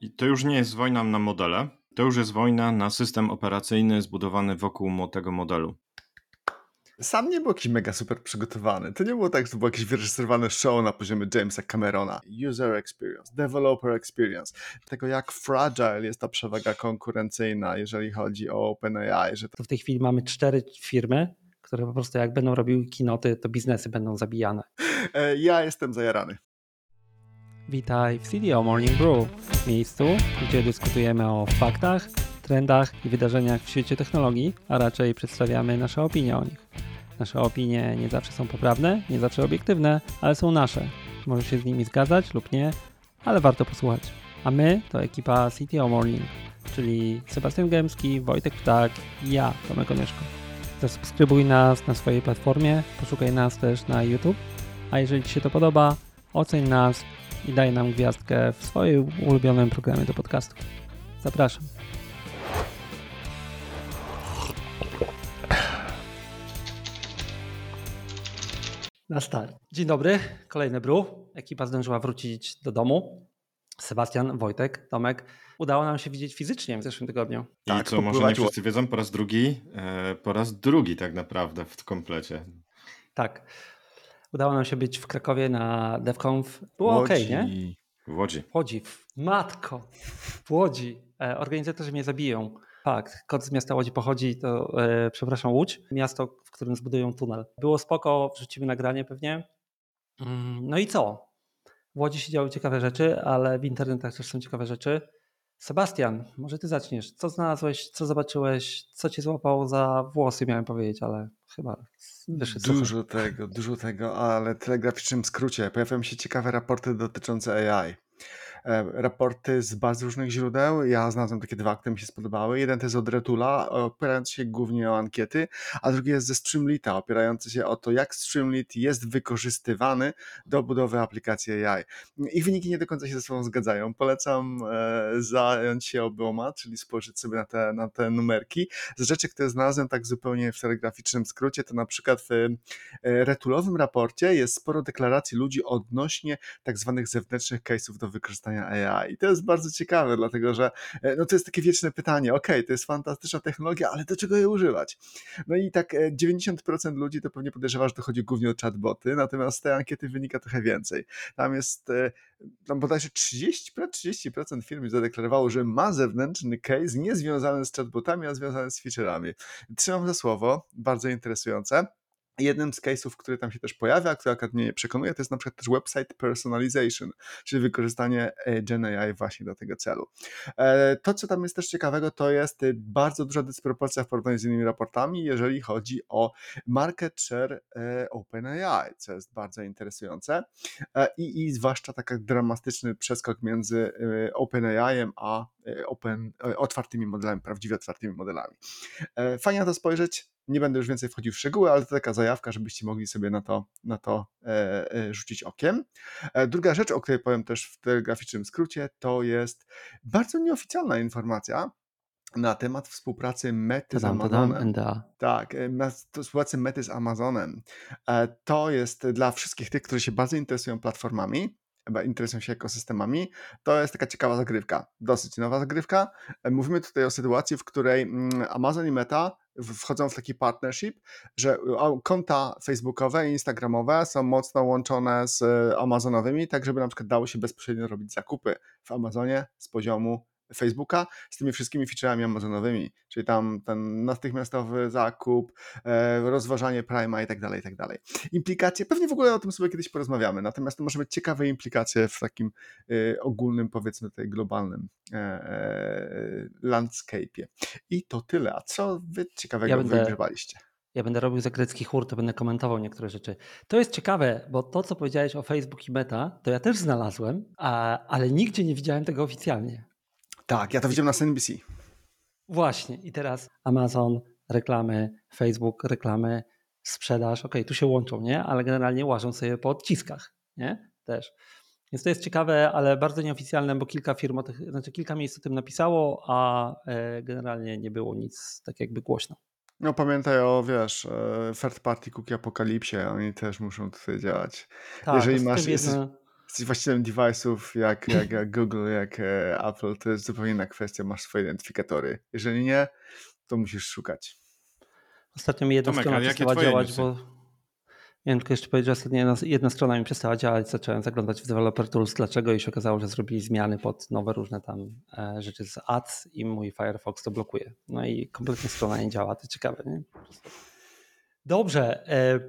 I to już nie jest wojna na modele, to już jest wojna na system operacyjny zbudowany wokół tego modelu. Sam nie był jakiś mega super przygotowany. To nie było tak, że to było jakieś wyreżyserowane show na poziomie Jamesa Camerona. User experience, developer experience. Tego jak fragile jest ta przewaga konkurencyjna, jeżeli chodzi o OpenAI. Że to... W tej chwili mamy cztery firmy, które po prostu jak będą robiły kinoty, to biznesy będą zabijane. E, ja jestem zajarany. Witaj w CDO Morning Brew, miejscu, gdzie dyskutujemy o faktach, trendach i wydarzeniach w świecie technologii, a raczej przedstawiamy nasze opinie o nich. Nasze opinie nie zawsze są poprawne, nie zawsze obiektywne, ale są nasze. Możesz się z nimi zgadzać lub nie, ale warto posłuchać. A my to ekipa CTO Morning, czyli Sebastian Gębski, Wojtek Ptak i ja, Tomek Onyszko. Zasubskrybuj nas na swojej platformie, poszukaj nas też na YouTube, a jeżeli Ci się to podoba, oceń nas i daj nam gwiazdkę w swoim ulubionym programie do podcastu. Zapraszam. Na start. Dzień dobry, kolejny bru. Ekipa zdążyła wrócić do domu. Sebastian, Wojtek, Tomek. Udało nam się widzieć fizycznie w zeszłym tygodniu. I tak, co może nie wszyscy wiedzą, po raz drugi, e, po raz drugi tak naprawdę w komplecie. Tak. Udało nam się być w Krakowie na DevConf. Było ok, nie? W Łodzi. W Łodzi. Matko. W Łodzi. E, organizatorzy mnie zabiją. Fakt. Kod z miasta Łodzi pochodzi, to e, przepraszam, Łódź. Miasto, w którym zbudują tunel. Było spoko, wrzucimy nagranie pewnie. Mm, no i co? W Łodzi się działy ciekawe rzeczy, ale w internetach też są ciekawe rzeczy. Sebastian, może ty zaczniesz. Co znalazłeś, co zobaczyłeś, co cię złapało za włosy, miałem powiedzieć, ale chyba wyszedł Dużo tego, dużo tego, ale telegraficznym skrócie. Pojawiają się ciekawe raporty dotyczące AI. E, raporty z bardzo różnych źródeł. Ja znalazłem takie dwa, które mi się spodobały. Jeden to jest od Retula, opierający się głównie o ankiety, a drugi jest ze Streamlita, opierający się o to, jak Streamlit jest wykorzystywany do budowy aplikacji AI. Ich wyniki nie do końca się ze sobą zgadzają. Polecam e, zająć się oboma, czyli spojrzeć sobie na te, na te numerki. Z rzeczy, które znalazłem tak zupełnie w telegraficznym skrócie, to na przykład w e, Retulowym raporcie jest sporo deklaracji ludzi odnośnie tak zwanych zewnętrznych case'ów do wykorzystania AI. I to jest bardzo ciekawe, dlatego że e, no to jest takie wieczne pytanie, ok, to jest fantastyczna technologia, ale do czego jej używać? No i tak 90% e, ludzi to pewnie podejrzewa, że to chodzi głównie o chatboty, natomiast z tej ankiety wynika trochę więcej. Tam jest e, tam bodajże 30%, 30% firm zadeklarowało, że ma zewnętrzny case niezwiązany z chatbotami, a związany z featureami. Trzymam za słowo, bardzo interesujące. Jednym z case'ów, który tam się też pojawia, który akurat mnie przekonuje, to jest na przykład też website personalization, czyli wykorzystanie e, Gen AI właśnie do tego celu. E, to, co tam jest też ciekawego, to jest y, bardzo duża dysproporcja w porównaniu z innymi raportami, jeżeli chodzi o market share e, OpenAI, co jest bardzo interesujące i, i zwłaszcza taki dramatyczny przeskok między OpenAI a open, otwartymi modelami, prawdziwie otwartymi modelami. Fajnie na to spojrzeć, nie będę już więcej wchodził w szczegóły, ale to taka zajawka, żebyście mogli sobie na to, na to e, e, rzucić okiem. E, druga rzecz, o której powiem też w telegraficznym skrócie, to jest bardzo nieoficjalna informacja, na temat współpracy Mety z Amazonem. Tak, współpracy Mety z Amazonem. To jest dla wszystkich tych, którzy się bardzo interesują platformami, interesują się ekosystemami, to jest taka ciekawa zagrywka, dosyć nowa zagrywka. Mówimy tutaj o sytuacji, w której mm, Amazon i Meta wchodzą w taki partnership, że konta facebookowe i instagramowe są mocno łączone z amazonowymi, tak żeby na przykład dało się bezpośrednio robić zakupy w Amazonie z poziomu Facebooka z tymi wszystkimi featureami amazonowymi, czyli tam ten natychmiastowy zakup, e, rozważanie Prima i tak dalej, i tak dalej. Implikacje, pewnie w ogóle o tym sobie kiedyś porozmawiamy, natomiast to może być ciekawe implikacje w takim e, ogólnym, powiedzmy tutaj globalnym e, landscape'ie. I to tyle. A co wy ciekawego ja będę... wygrzebaliście? Ja będę robił za grecki chór, to będę komentował niektóre rzeczy. To jest ciekawe, bo to, co powiedziałeś o Facebook i Meta, to ja też znalazłem, a, ale nigdzie nie widziałem tego oficjalnie. Tak, ja to widziałem na CNBC. Właśnie. I teraz Amazon, reklamy, Facebook, reklamy, sprzedaż. Ok, tu się łączą, nie? Ale generalnie łażą sobie po odciskach, nie? Też. Więc to jest ciekawe, ale bardzo nieoficjalne, bo kilka firm, o tych, znaczy kilka miejsc o tym napisało, a e, generalnie nie było nic tak jakby głośno. No pamiętaj o, wiesz, e, third party cookie apokalipsie, oni też muszą tutaj działać. Tak, Jeżeli masz... Jedna jesteś właścicielem device'ów jak, jak, jak Google, jak e, Apple, to jest zupełnie inna kwestia, masz swoje identyfikatory. Jeżeli nie, to musisz szukać. Ostatnio mi jedna Tomek, strona przestała działać, newsy? bo... Miałem tylko jeszcze powiedzieć, że ostatnio jedna, jedna strona mi przestała działać, zacząłem zaglądać w Developer Tools, dlaczego i się okazało, że zrobili zmiany pod nowe różne tam e, rzeczy z ads i mój Firefox to blokuje. No i kompletnie strona nie działa, to ciekawe, nie? Dobrze, e,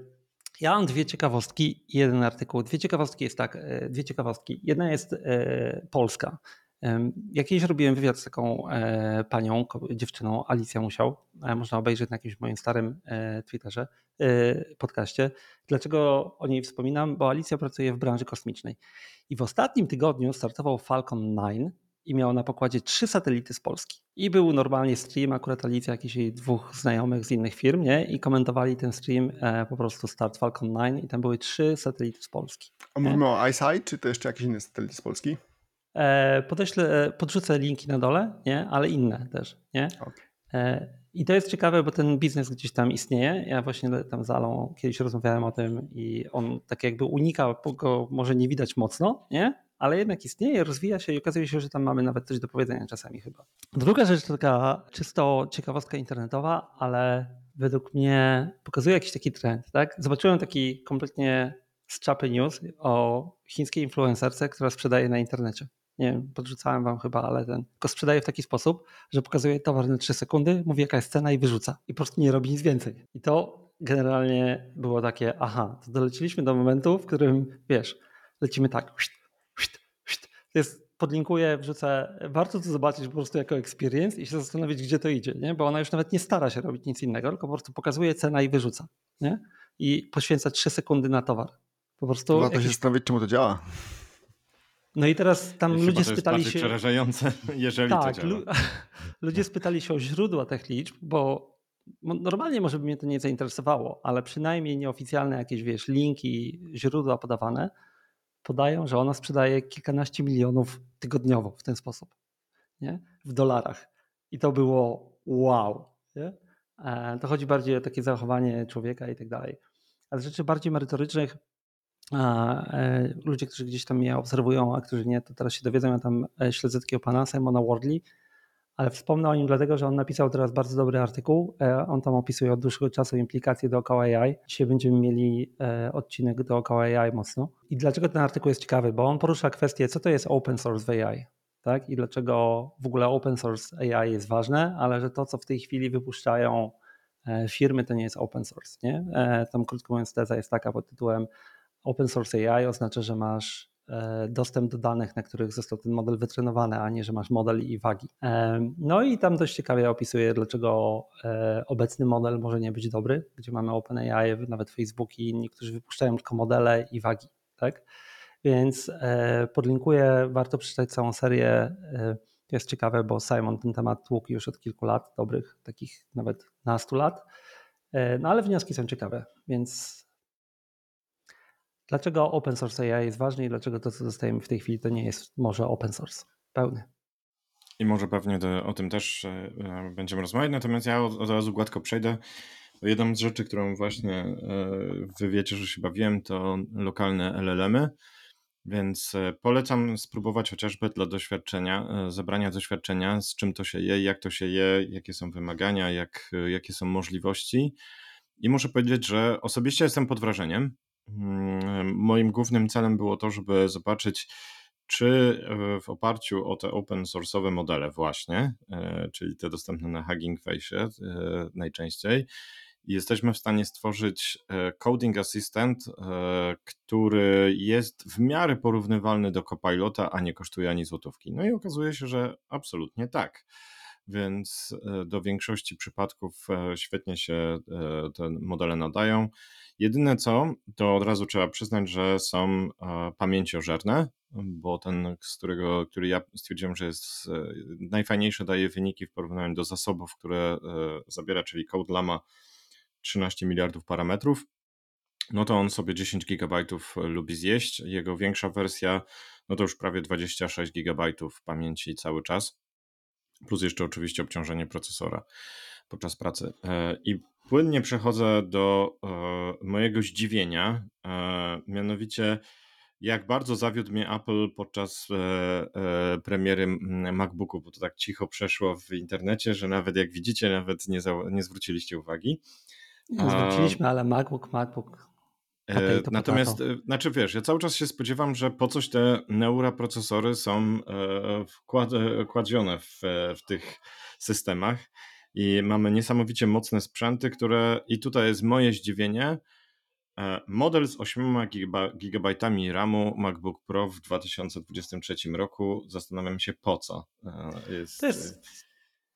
ja mam dwie ciekawostki jeden artykuł. Dwie ciekawostki jest tak, e, dwie ciekawostki. Jedna jest e, polska. Em, Jak kiedyś robiłem wywiad z taką e, panią, dziewczyną, Alicja Musiał, można obejrzeć na jakimś moim starym Twitterze, podcaście. Dlaczego o niej wspominam? Bo Alicja pracuje w branży kosmicznej. I w ostatnim tygodniu startował Falcon 9 i miał na pokładzie trzy satelity z Polski. I był normalnie stream, akurat Alicja, jakichś jej dwóch znajomych z innych firm, nie? I komentowali ten stream, e, po prostu start Falcon 9 i tam były trzy satelity z Polski. A mówimy o iSight, czy to jeszcze jakiś inny satelit z Polski? E, Podeślę, e, podrzucę linki na dole, nie? ale inne też. Nie? Okej. E, I to jest ciekawe, bo ten biznes gdzieś tam istnieje. Ja właśnie tam z Alą kiedyś rozmawiałem o tym i on tak jakby unika, bo go może nie widać mocno, nie? Ale jednak istnieje, rozwija się i okazuje się, że tam mamy nawet coś do powiedzenia czasami chyba. Druga rzecz to taka czysto ciekawostka internetowa, ale według mnie pokazuje jakiś taki trend. Tak? Zobaczyłem taki kompletnie z czapy news o chińskiej influencerce, która sprzedaje na internecie. Nie wiem, podrzucałem wam chyba, ale ten tylko sprzedaje w taki sposób, że pokazuje towar na 3 sekundy, mówi jaka jest cena i wyrzuca. I po prostu nie robi nic więcej. I to generalnie było takie, aha, to doleciliśmy do momentu, w którym wiesz, lecimy tak. Jest, podlinkuję, wrzucę. Warto to zobaczyć po prostu jako experience i się zastanowić, gdzie to idzie, nie? Bo ona już nawet nie stara się robić nic innego, tylko po prostu pokazuje cena i wyrzuca. Nie? I poświęca 3 sekundy na towar. Po prostu. Warto się jakiś- zastanowić, czemu to działa. No i teraz tam Chyba ludzie spytali się. przerażające, jeżeli Tak, to działa. lu- ludzie spytali się o źródła tych liczb, bo normalnie może by mnie to nie zainteresowało, ale przynajmniej nieoficjalne jakieś, wiesz, linki, źródła podawane podają, że ona sprzedaje kilkanaście milionów tygodniowo w ten sposób, nie? w dolarach. I to było wow. Nie? E, To chodzi bardziej o takie zachowanie człowieka i tak dalej. A z rzeczy bardziej merytorycznych, e, ludzie, którzy gdzieś tam mnie obserwują, a którzy nie, to teraz się dowiedzą. Ja tam e, śledzę takiego pana Simona Wardley, ale wspomnę o nim dlatego, że on napisał teraz bardzo dobry artykuł. E, On tam opisuje od dłuższego czasu implikacje dookoła AI. Dzisiaj będziemy mieli e, odcinek dookoła AI mocno. I dlaczego ten artykuł jest ciekawy? Bo on porusza kwestię, co to jest open source w AI. Tak? I dlaczego w ogóle open source AI jest ważne, ale że to, co w tej chwili wypuszczają e, firmy, to nie jest open source. Nie? Tam krótko mówiąc, teza jest taka pod tytułem Open source AI oznacza, że masz dostęp do danych, na których został ten model wytrenowany, a nie, że masz model i wagi. E, No i tam dość ciekawie opisuje, dlaczego e, obecny model może nie być dobry, gdzie mamy OpenAI, nawet Facebook i inni, którzy wypuszczają tylko modele i wagi. Tak? Więc e, podlinkuję, warto przeczytać całą serię. E, To jest ciekawe, bo Simon ten temat tłukł już od kilku lat, dobrych, takich nawet nastu lat. E, No ale wnioski są ciekawe, więc Dlaczego open source AI jest ważny i dlaczego to, co dostajemy w tej chwili, to nie jest może open source pełny? I może pewnie o tym też e, e, będziemy rozmawiać, natomiast ja od, od razu gładko przejdę. Jedną z rzeczy, którą właśnie e, wy wiecie, że się bawiłem, to lokalne LLM-y, więc polecam spróbować chociażby dla doświadczenia, zebrania doświadczenia, z czym to się je, jak to się je, jakie są wymagania, jak, jakie są możliwości. I muszę powiedzieć, że osobiście jestem pod wrażeniem. Mm, Moim głównym celem było to, żeby zobaczyć, czy e, w oparciu o te open source'owe modele właśnie, e, czyli te dostępne na Hugging Face e, najczęściej, jesteśmy w stanie stworzyć coding assistant, który jest w miarę porównywalny do Copilota, a nie kosztuje ani złotówki. No i okazuje się, że absolutnie tak. Więc e, do większości przypadków e, świetnie się e, te modele nadają. Jedyne co, to od razu trzeba przyznać, że są pamięciożerne, bo ten, z którego, który ja stwierdziłem, że jest najfajniejszy, daje wyniki w porównaniu do zasobów, które zabiera, czyli Code Lama 13 miliardów parametrów, no to on sobie 10 gigabajtów lubi zjeść. Jego większa wersja, no to już prawie 26 gigabajtów pamięci cały czas, plus jeszcze oczywiście obciążenie procesora podczas pracy. E, I płynnie przechodzę do e, mojego zdziwienia, e, mianowicie jak bardzo zawiódł mnie Apple podczas premiery MacBooku, bo to tak cicho przeszło w internecie, że nawet jak widzicie, nawet nie, nie zwróciliście uwagi. Zwróciliśmy, ale MacBook, MacBook. Potato, Natomiast, potato. znaczy wiesz, ja cały czas się spodziewam, że po coś te Neura procesory są wkład, kładzione w, w tych systemach i mamy niesamowicie mocne sprzęty, które i tutaj jest moje zdziwienie, E, model z 8 GB RAMu MacBook Pro w 2023 roku. Zastanawiam się po co. E, jest... To jest,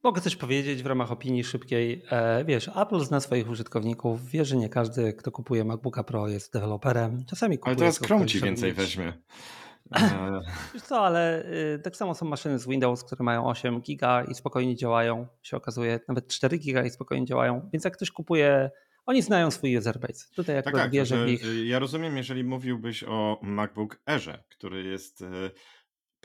mogę coś powiedzieć w ramach opinii szybkiej. E, wiesz, Apple zna swoich użytkowników. Wie, że nie każdy, kto kupuje MacBooka Pro jest deweloperem. Czasami kupuje. Ale teraz Chrome ci więcej mieć... weźmie. Wiesz co, ale y, tak samo są maszyny z Windows, które mają 8 giga i spokojnie działają. Się okazuje, nawet 4 giga i spokojnie działają. Więc jak ktoś kupuje oni znają swój user base. Tutaj tak, tak, wierzę w ich... Y, ja rozumiem, jeżeli mówiłbyś o MacBook Airze, który jest y,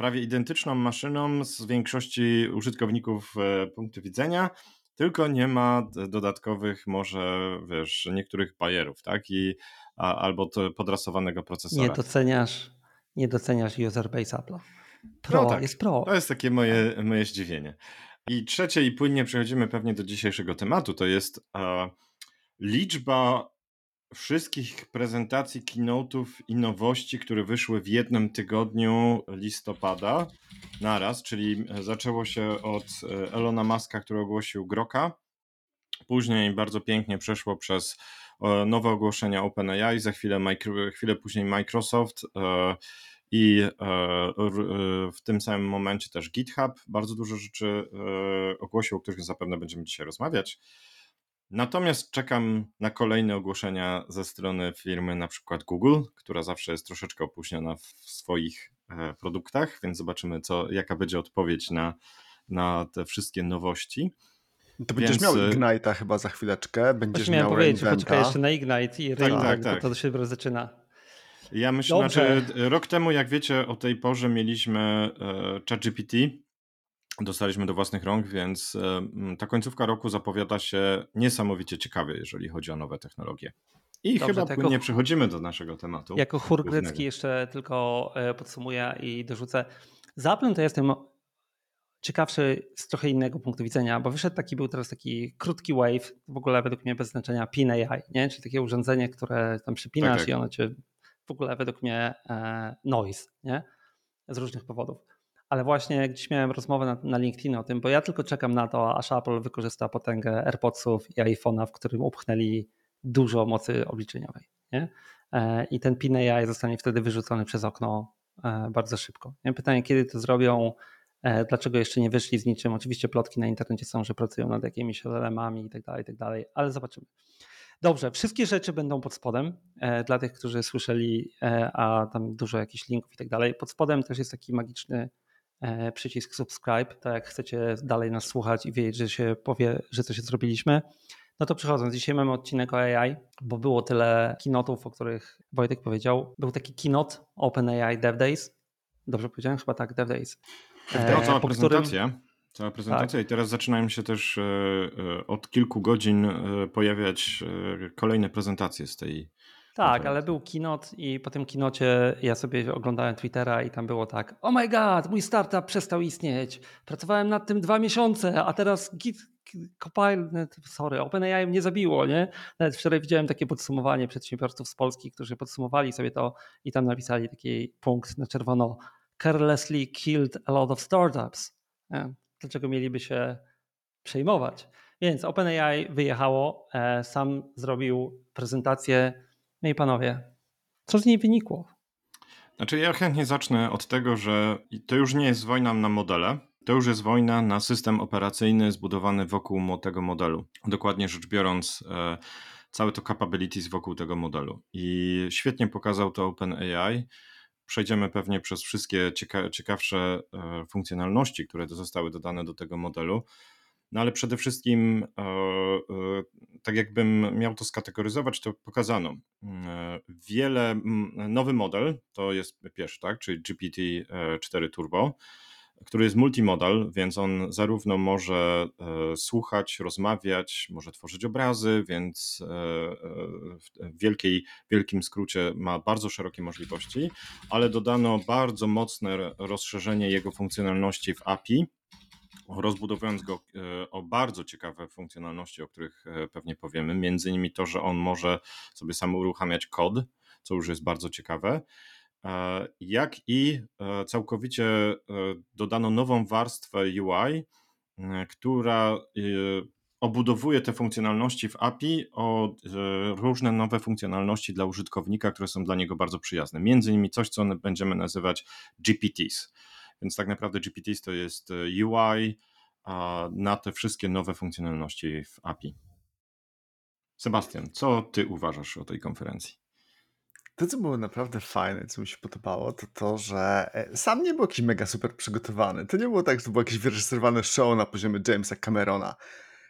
prawie identyczną maszyną z większości użytkowników y, punktu widzenia, tylko nie ma dodatkowych może, wiesz, niektórych bajerów, tak? I, a, albo to podrasowanego procesora. Nie doceniasz, nie doceniasz user base Apple'a. Pro no tak, jest pro. To jest takie moje, moje zdziwienie. I trzecie i płynnie przechodzimy pewnie do dzisiejszego tematu, to jest liczba wszystkich prezentacji keynote'ów i nowości, które wyszły w jednym tygodniu listopada naraz, czyli zaczęło się od e, Elona Muska, który ogłosił Groka, później bardzo pięknie przeszło przez e, nowe ogłoszenia OpenAI, za chwilę, chwilę później Microsoft e, i w tym samym momencie też GitHub bardzo dużo rzeczy ogłosił, o których zapewne będziemy dzisiaj rozmawiać. Natomiast czekam na kolejne ogłoszenia ze strony firmy na przykład Google, która zawsze jest troszeczkę opóźniona w swoich e, produktach, więc zobaczymy, co, jaka będzie odpowiedź na, na te wszystkie nowości. To będziesz Więc... miał e, Ignite'a chyba za chwileczkę, będziesz Właśnie miał powiedzieć, poczekaj jeszcze na Ignite i tak, tak, tak. To, się zaczyna. Ja myślę, Dobrze. znaczy rok temu, jak wiecie, o tej porze mieliśmy e, ChatGPT, dostaliśmy do własnych rąk, więc ta końcówka roku zapowiada się niesamowicie ciekawie, jeżeli chodzi o nowe technologie. I Dobrze, chyba jako, przechodzimy do naszego tematu. Jako chór grecki jeszcze tylko e, podsumuję i dorzucę. Za Applem to jestem ciekawszy z trochę innego punktu widzenia, bo wyszedł taki, był teraz taki krótki wave, w ogóle według mnie bez znaczenia PIN AI, nie? czyli takie urządzenie, które tam przypinasz tak, tak. i ono cię w ogóle według mnie e, noise, nie? z różnych powodów ale właśnie gdzieś miałem rozmowę na, na LinkedIn o tym, bo ja tylko czekam na to, aż Apple wykorzysta potęgę AirPodsów i iPhone'a, w którym upchnęli dużo mocy obliczeniowej. Nie? E, I ten PIN AI zostanie wtedy wyrzucony przez okno e, bardzo szybko. Nie? Pytanie, kiedy to zrobią, e, dlaczego jeszcze nie wyszli z niczym. Oczywiście plotki na internecie są, że pracują nad jakimiś LLM-ami i tak dalej, i tak dalej, ale zobaczymy. Dobrze, wszystkie rzeczy będą pod spodem. Dla tych, którzy słyszeli, a tam dużo jakichś linków i tak dalej. Pod spodem też jest taki magiczny przycisk subscribe, tak jak chcecie dalej nas słuchać i wiedzieć, że się powie, że coś zrobiliśmy, no to przechodząc, dzisiaj mamy odcinek o AI, bo było tyle kinotów, o których Wojtek powiedział. Był taki kinot OpenAI Dev Days. Dobrze powiedziałem? Chyba tak, Dev Days. No, cała prezentacja. Którym... Cała prezentacja tak. i teraz zaczynają się też e, od kilku godzin pojawiać kolejne prezentacje z tej tak, ale był keynote i po tym kinocie ja sobie oglądałem Twittera i tam było tak oh my god, mój startup przestał istnieć, pracowałem nad tym dwa miesiące, a teraz Git Copilot, sorry, OpenAI mnie zabiło, nie? Nawet wczoraj widziałem takie podsumowanie przedsiębiorców z Polski, którzy podsumowali sobie to i tam napisali taki punkt na czerwono carelessly killed a lot of startups. Nie? Dlaczego mieliby się przejmować? Więc OpenAI wyjechało, e, sam zrobił prezentację no i panowie, co z niej wynikło? Znaczy, ja chętnie zacznę od tego, że to już nie jest wojna na modele, to już jest wojna na system operacyjny zbudowany wokół tego modelu. Dokładnie rzecz biorąc, e, całe to capabilities wokół tego modelu. I świetnie pokazał to OpenAI. Przejdziemy pewnie przez wszystkie cieka ciekawsze e, funkcjonalności, które zostały dodane do tego modelu. No ale przede wszystkim, e, e, tak jakbym miał to skategoryzować, to pokazano. E, wiele, nowy model, to jest pierwszy, tak, czyli GPT-4 Turbo, który jest multimodal, więc on zarówno może słuchać, rozmawiać, może tworzyć obrazy, więc w wielkiej, wielkim skrócie ma bardzo szerokie możliwości, ale dodano bardzo mocne rozszerzenie jego funkcjonalności w API, rozbudowując go o bardzo ciekawe funkcjonalności, o których pewnie powiemy, między innymi to, że on może sobie sam uruchamiać kod, co już jest bardzo ciekawe, E, jak i e, całkowicie e, dodano nową warstwę UI, która obudowuje te funkcjonalności w API o różne nowe funkcjonalności dla użytkownika, które są dla niego bardzo przyjazne. Między innymi coś, co będziemy nazywać GPTs. Więc tak naprawdę GPTs to jest UI na te wszystkie nowe funkcjonalności w API. Sebastian, co ty uważasz o tej konferencji? To, co było naprawdę fajne, co mi się podobało, to to, że e, sam nie był jakiś mega super przygotowany. To nie było tak, że to było jakieś wyreżyserowane show na poziomie Jamesa Camerona.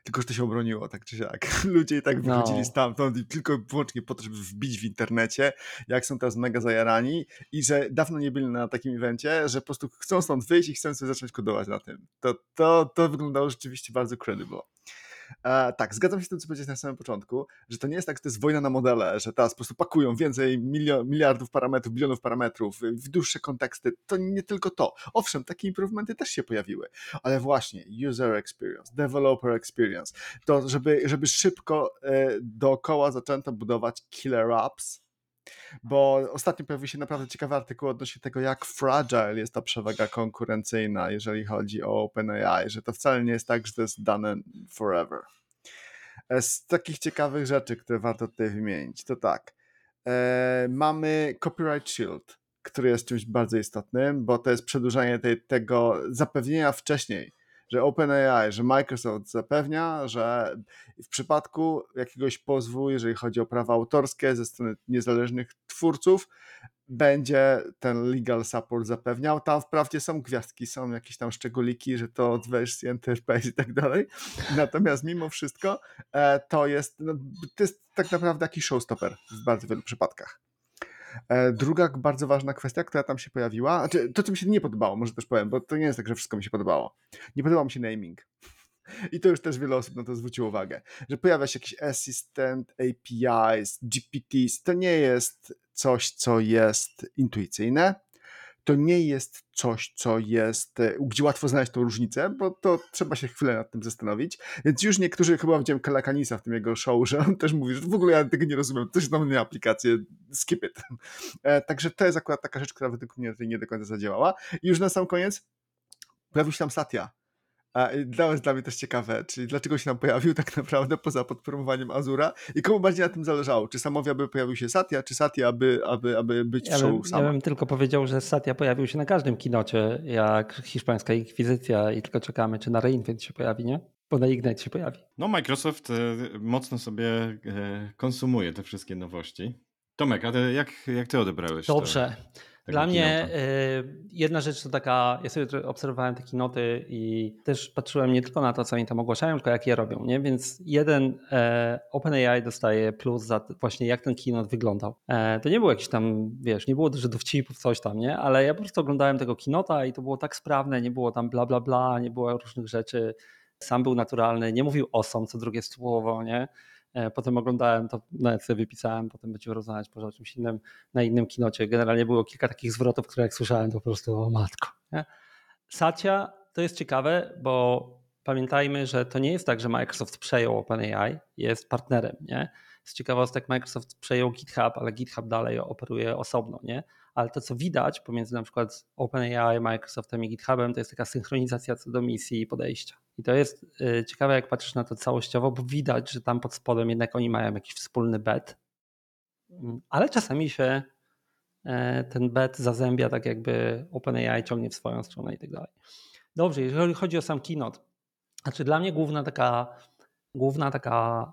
Tylko, że to się obroniło, tak czy siak. Ludzie i tak wychodzili no. stamtąd i tylko wyłącznie po to, żeby wbić w internecie, jak są teraz mega zajarani i że dawno nie byli na takim evencie, że po prostu chcą stąd wyjść i chcą sobie zacząć kodować na tym. To, to, to wyglądało rzeczywiście bardzo credible. E, tak, zgadzam się z tym, co powiedziałeś na samym początku, że to nie jest tak, że to jest wojna na modele, że teraz po prostu pakują więcej milio, miliardów parametrów, bilionów parametrów w dłuższe konteksty. To nie tylko to. Owszem, takie improvementy też się pojawiły, ale właśnie user experience, developer experience, to żeby, żeby szybko e, dookoła zaczęto budować killer apps, bo ostatnio pojawił się naprawdę ciekawy artykuł odnośnie tego, jak fragile jest ta przewaga konkurencyjna, jeżeli chodzi o OpenAI, że to wcale nie jest tak, że to jest dane forever. E, z takich ciekawych rzeczy, które warto tutaj wymienić, to tak. E, mamy Copyright Shield, który jest czymś bardzo istotnym, bo to jest przedłużanie tej, tego zapewnienia wcześniej że OpenAI, że Microsoft zapewnia, że w przypadku jakiegoś pozwu, jeżeli chodzi o prawa autorskie ze strony niezależnych twórców, będzie ten legal support zapewniał. Tam wprawdzie są gwiazdki, są jakieś tam szczególiki, że to od wersji Enterprise i tak dalej. Natomiast mimo wszystko e, to jest, no, to jest tak naprawdę jakiś showstopper w bardzo wielu przypadkach. E, druga bardzo ważna kwestia, która tam się pojawiła, znaczy to, co mi się nie podobało, może też powiem, bo to nie jest tak, że wszystko mi się podobało. Nie podobał mi się naming. I to już też wiele osób na to zwróciło uwagę, że pojawia się jakiś assistant, APIs, GPTs. To nie jest coś, co jest intuicyjne to nie jest coś, co jest, e, gdzie łatwo znaleźć tą różnicę, bo to trzeba się chwilę nad tym zastanowić. Więc już niektórzy, chyba widziałem Kalakanisa w tym jego show, że on też mówi, że w ogóle ja tego nie rozumiem, to się tam nie aplikacje, skip it. E, także to jest akurat taka rzecz, która według mnie nie do końca zadziałała. I już na sam koniec pojawił się tam Satya, a dla, dla mnie też ciekawe, czyli dlaczego się nam pojawił tak naprawdę poza podpromowaniem Azura i komu bardziej na tym zależało? Czy samowi, aby pojawił się Satya, czy Satya, aby, aby, aby być ja w show sama? Ja bym tylko powiedział, że Satya pojawił się na każdym kinocie, jak hiszpańska inkwizycja i tylko czekamy, czy na Reinvent się pojawi, nie? Bo na Ignite się pojawi. No Microsoft e, mocno sobie e, konsumuje te wszystkie nowości. Tomek, a ty, jak, jak ty odebrałeś Dobrze. To? Dla mnie y, jedna rzecz to taka, ja sobie obserwowałem te noty i też patrzyłem nie tylko na to, co oni tam ogłaszają, tylko jak je robią, nie? Więc jeden e, OpenAI dostaje plus za właśnie jak ten keynote wyglądał. E, to nie było jakiś tam, wiesz, nie było dużo dowcipów, coś tam, nie? Ale ja po prostu oglądałem tego kinota i to było tak sprawne, nie było tam bla bla bla, nie było różnych rzeczy. Sam był naturalny, nie mówił osom co drugie słowo, nie? E, potem oglądałem to, nawet sobie wypisałem, potem będziemy rozmawiać może o czymś innym na innym kinocie. Generalnie było kilka takich zwrotów, które jak słyszałem, to po prostu o matko. Nie? To jest ciekawe, bo pamiętajmy, że to nie jest tak, że Microsoft przejął OpenAI, jest partnerem. Nie? Z ciekawostek Microsoft przejął GitHub, ale GitHub dalej operuje osobno. Nie? Ale to co widać pomiędzy na przykład OpenAI, Microsoftem i GitHubem, to jest taka synchronizacja co do misji i podejścia. I to jest y, ciekawe, jak patrzysz na to całościowo, bo widać, że tam pod spodem jednak oni mają jakiś wspólny bet, mm, ale czasami się e, ten bet zazębia tak jakby OpenAI ciągnie w swoją stronę i tak dalej. Dobrze, jeżeli chodzi o sam keynote, znaczy dla mnie główna taka, główna taka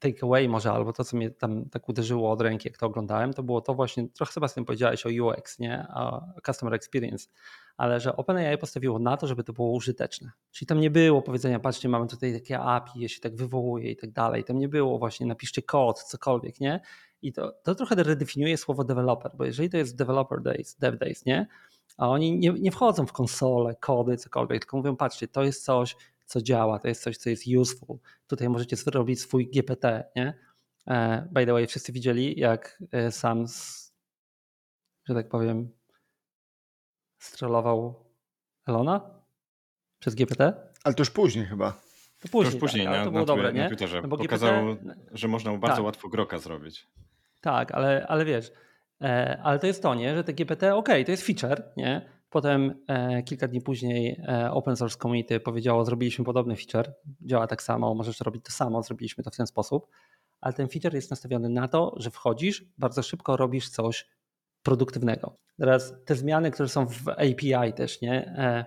takeaway może, albo to, co mnie tam tak uderzyło od ręki, jak to oglądałem, to było to właśnie, trochę Sebastian powiedziałeś o UX, nie? O Customer Experience, ale że OpenAI postawiło na to, żeby to było użyteczne. Czyli tam nie było powiedzenia, patrzcie, mamy tutaj takie API, je się tak wywołuje i tak dalej. Tam nie było właśnie, napiszcie kod, cokolwiek, nie? I to, to trochę redefiniuje słowo developer, bo jeżeli to jest developer days, dev days, nie? A oni nie, nie wchodzą w konsole, kody, cokolwiek, tylko mówią, patrzcie, to jest coś, co działa, to jest coś, co jest useful. Tutaj możecie zrobić swój GPT, nie? E, by the way, wszyscy widzieli, jak e, sam, z, że tak powiem, strollował Elona przez GPT? Ale to już później chyba. To To później, już później tak, na, to na, było dobre, na nie? Twitterze No bo pokazał, GPT że można bardzo Tak. łatwo groka zrobić. Tak, ale, ale wiesz, e, ale to jest to, nie, że te GPT, ok, to jest feature, nie? Potem e, kilka dni później e, open source community powiedziało, zrobiliśmy podobny feature, działa tak samo, możesz robić to samo, zrobiliśmy to w ten sposób, ale ten feature jest nastawiony na to, że wchodzisz, bardzo szybko robisz coś produktywnego. Teraz te zmiany, które są w API też, nie? E,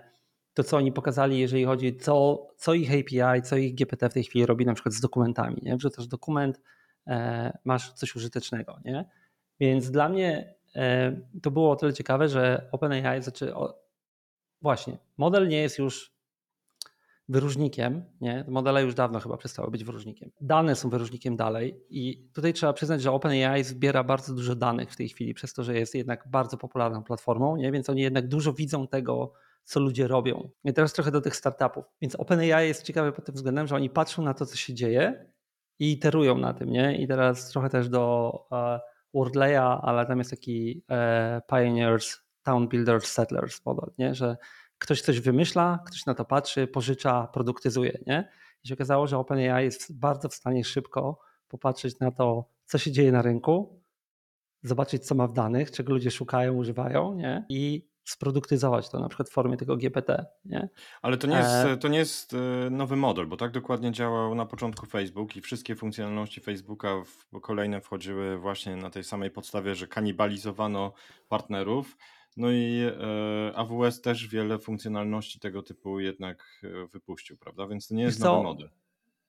to co oni pokazali, jeżeli chodzi co, co ich API, co ich GPT w tej chwili robi na przykład z dokumentami, nie? Wrzucasz dokument, e, masz coś użytecznego, nie? Więc dla mnie to było o tyle ciekawe, że OpenAI zaczę... O, właśnie, model nie jest już wyróżnikiem, nie? Modele już dawno chyba przestały być wyróżnikiem. Dane są wyróżnikiem dalej i tutaj trzeba przyznać, że OpenAI zbiera bardzo dużo danych w tej chwili, przez to, że jest jednak bardzo popularną platformą, nie? Więc oni jednak dużo widzą tego, co ludzie robią. I teraz trochę do tych startupów. Więc OpenAI jest ciekawy pod tym względem, że oni patrzą na to, co się dzieje i iterują na tym, nie? I teraz trochę też do e, Wordleya, ale tam jest taki e, Pioneers, Town Builders, Settlers model, nie? Że ktoś coś wymyśla, ktoś na to patrzy, pożycza, produktyzuje, nie? I się okazało, że OpenAI jest bardzo w stanie szybko popatrzeć na to, co się dzieje na rynku, zobaczyć, co ma w danych, czego ludzie szukają, używają, nie? I sproduktyzować to na przykład w formie tego GPT, nie? Ale to nie, jest, E, to nie jest e, nowy model, bo tak dokładnie działał na początku Facebook i wszystkie funkcjonalności Facebooka w, kolejne wchodziły właśnie na tej samej podstawie, że kanibalizowano partnerów. No i e, AWS też wiele funkcjonalności tego typu jednak e, wypuścił, prawda? Więc to nie jest nowy model.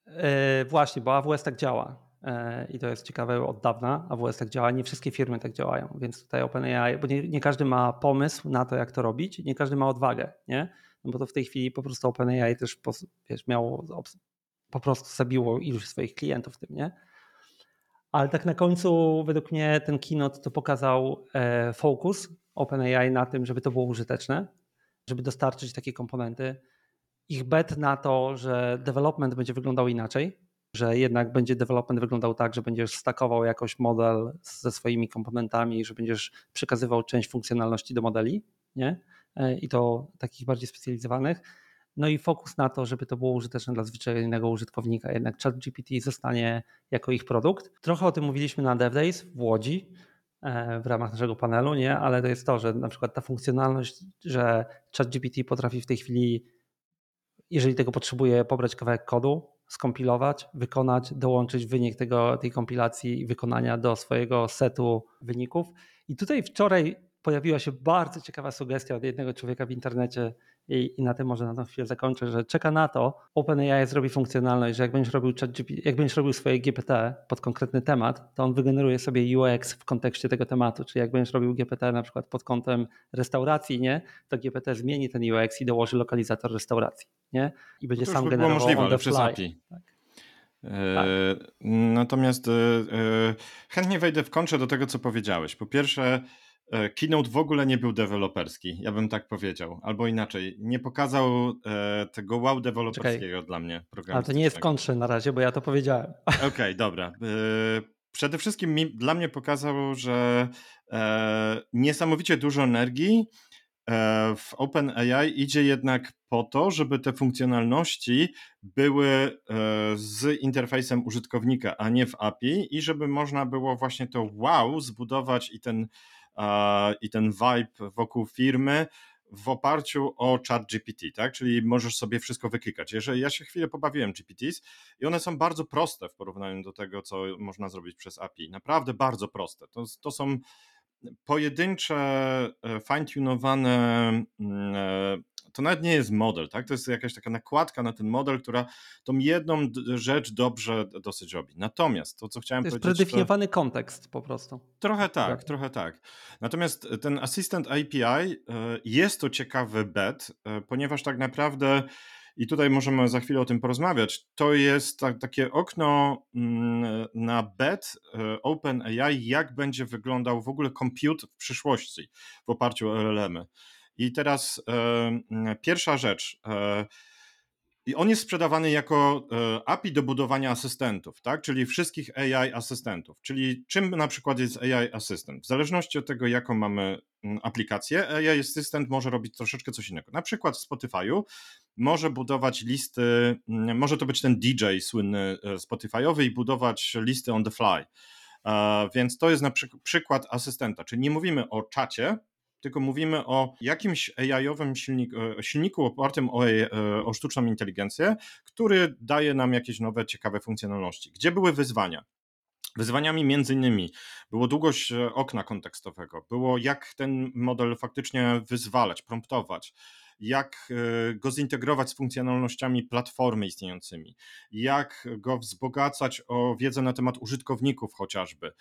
E, właśnie, bo AWS tak działa. I to jest ciekawe od dawna. AWS tak działa. Nie wszystkie firmy tak działają, więc tutaj OpenAI, bo nie, nie każdy ma pomysł na to, jak to robić, nie każdy ma odwagę, nie? No bo to w tej chwili po prostu OpenAI też pos- wiesz, miało, po prostu zabiło iluś swoich klientów w tym, nie? Ale tak na końcu według mnie ten keynote to pokazał e, fokus OpenAI na tym, żeby to było użyteczne, żeby dostarczyć takie komponenty. Ich bet na to, że development będzie wyglądał inaczej, że jednak będzie development wyglądał tak, że będziesz stakował jakoś model ze swoimi komponentami, że będziesz przekazywał część funkcjonalności do modeli, nie? E, I to takich bardziej specjalizowanych. No i fokus na to, żeby to było użyteczne dla zwyczajnego użytkownika. Jednak ChatGPT zostanie jako ich produkt. Trochę o tym mówiliśmy na DevDays w Łodzi e, w ramach naszego panelu, nie? Ale to jest to, że na przykład ta funkcjonalność, że ChatGPT potrafi w tej chwili, jeżeli tego potrzebuje, pobrać kawałek kodu, skompilować, wykonać, dołączyć wynik tego, tej kompilacji i wykonania do swojego setu wyników. I tutaj wczoraj pojawiła się bardzo ciekawa sugestia od jednego człowieka w internecie i, i na tym może na tą chwilę zakończę, że czeka na to, OpenAI zrobi funkcjonalność, że jak będziesz robił jak będziesz robił swoje GPT pod konkretny temat, to on wygeneruje sobie UX w kontekście tego tematu, czyli jak będziesz robił GPT na przykład pod kątem restauracji, nie, to GPT zmieni ten UX i dołoży lokalizator restauracji, nie, i będzie No to sam by było generował możliwe, on the przez fly. API. Tak. E, Natomiast e, e, chętnie wejdę w kontrze do tego, co powiedziałeś. Po pierwsze, Keynote w ogóle nie był deweloperski, ja bym tak powiedział. Albo inaczej, nie pokazał e, tego wow deweloperskiego dla mnie programu. Ale to nie jest kontrze na razie, bo ja to powiedziałem. Okej, dobra. E, Przede wszystkim mi, dla mnie pokazał, że e, niesamowicie dużo energii e, w OpenAI idzie jednak po to, żeby te funkcjonalności były e, z interfejsem użytkownika, a nie w API i żeby można było właśnie to wow zbudować i ten, e, i ten vibe wokół firmy w oparciu o chat GPT, tak? Czyli możesz sobie wszystko wyklikać. Jeżeli ja się chwilę pobawiłem GPTs i one są bardzo proste w porównaniu do tego, co można zrobić przez API. Naprawdę bardzo proste. To, to są pojedyncze, e, fine-tunowane, mm, e, to nawet nie jest model, tak? To jest jakaś taka nakładka na ten model, która tą jedną rzecz dobrze dosyć robi. Natomiast to, co chciałem To jest powiedzieć. predefiniowany kontekst po prostu. Trochę tak, Tak. trochę tak. Natomiast ten Assistant API e, jest to ciekawy bet, e, ponieważ tak naprawdę, i tutaj możemy za chwilę o tym porozmawiać, to jest tak, takie okno mm, na bet e, OpenAI, jak będzie wyglądał w ogóle compute w przyszłości w oparciu o LLM-y. I teraz pierwsza rzecz. E, i on jest sprzedawany jako e, API do budowania asystentów, tak? czyli wszystkich AI asystentów. Czyli czym na przykład jest AI asystent? W zależności od tego, jaką mamy mm, aplikację, AI asystent może robić troszeczkę coś innego. Na przykład w Spotify'u może budować listy, mm, może to być ten DJ słynny e, Spotify'owy i budować listy on the fly. Więc to jest na przykład asystenta, czyli nie mówimy o czacie, tylko mówimy o jakimś AI-owym e, silniku opartym o, e, o sztuczną inteligencję, który daje nam jakieś nowe, ciekawe funkcjonalności. Gdzie były wyzwania? Wyzwaniami między innymi było długość e, okna kontekstowego, było jak ten model faktycznie wyzwalać, promptować, jak e, go zintegrować z funkcjonalnościami platformy istniejącymi, jak go wzbogacać o wiedzę na temat użytkowników chociażby,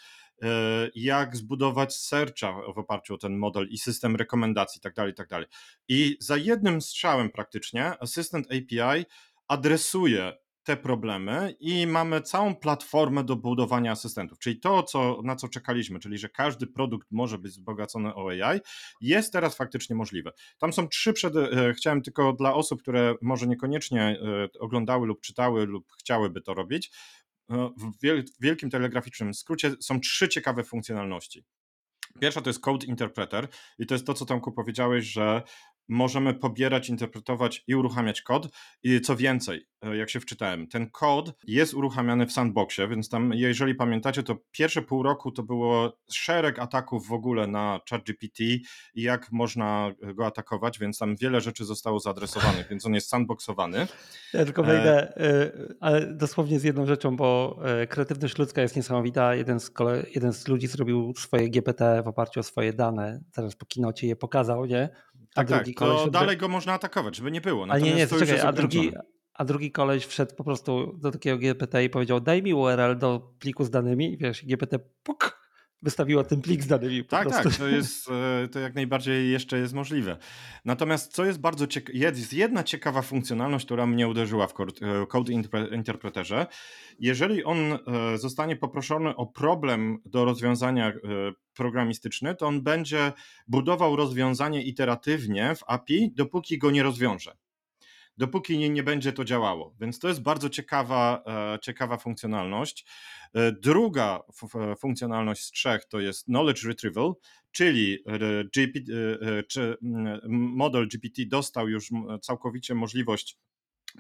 e, jak zbudować searcha w oparciu o ten model i system rekomendacji itd. Tak itd. Tak I za jednym strzałem praktycznie Assistant API adresuje te problemy i mamy całą platformę do budowania asystentów. Czyli to, co, na co czekaliśmy, czyli że każdy produkt może być wzbogacony o AI, jest teraz faktycznie możliwe. Tam są trzy przed. E, chciałem tylko dla osób, które może niekoniecznie e, oglądały lub czytały lub chciałyby to robić. E, w wielkim telegraficznym skrócie są trzy ciekawe funkcjonalności. Pierwsza to jest Code Interpreter i to jest to, co Tomku powiedziałeś, że możemy pobierać, interpretować i uruchamiać kod. I co więcej, e, jak się wczytałem, ten kod jest uruchamiany w sandboxie, więc tam, jeżeli pamiętacie, to pierwsze pół roku to było szereg ataków w ogóle na ChatGPT i jak można go atakować, więc tam wiele rzeczy zostało zaadresowanych, więc on jest sandboxowany. Ja tylko wejdę, e... ale dosłownie z jedną rzeczą, bo e, kreatywność ludzka jest niesamowita. Jeden z, kole... jeden z ludzi zrobił swoje GPT w oparciu o swoje dane, teraz po kinocie je pokazał, nie? Tak, tak, to dalej go można atakować, żeby nie było. Ale nie, nie, to czekaj, a drugi, a drugi koleś wszedł po prostu do takiego GPT i powiedział daj mi URL do pliku z danymi wiesz, GPT puk, wystawiła ten plik z danymi. tak, prostu. tak, to jest e, to jak najbardziej jeszcze jest możliwe. Natomiast co jest bardzo ciekawe, jest jedna ciekawa funkcjonalność, która mnie uderzyła w e, Code Interpreterze. Jeżeli on e, zostanie poproszony o problem do rozwiązania programistyczny, to on będzie budował rozwiązanie iteratywnie w API, dopóki go nie rozwiąże dopóki nie, nie będzie to działało. Więc to jest bardzo ciekawa, e, ciekawa funkcjonalność. E, druga funkcjonalność z trzech to jest Knowledge Retrieval, czyli e, GPT, czy model GPT dostał już całkowicie możliwość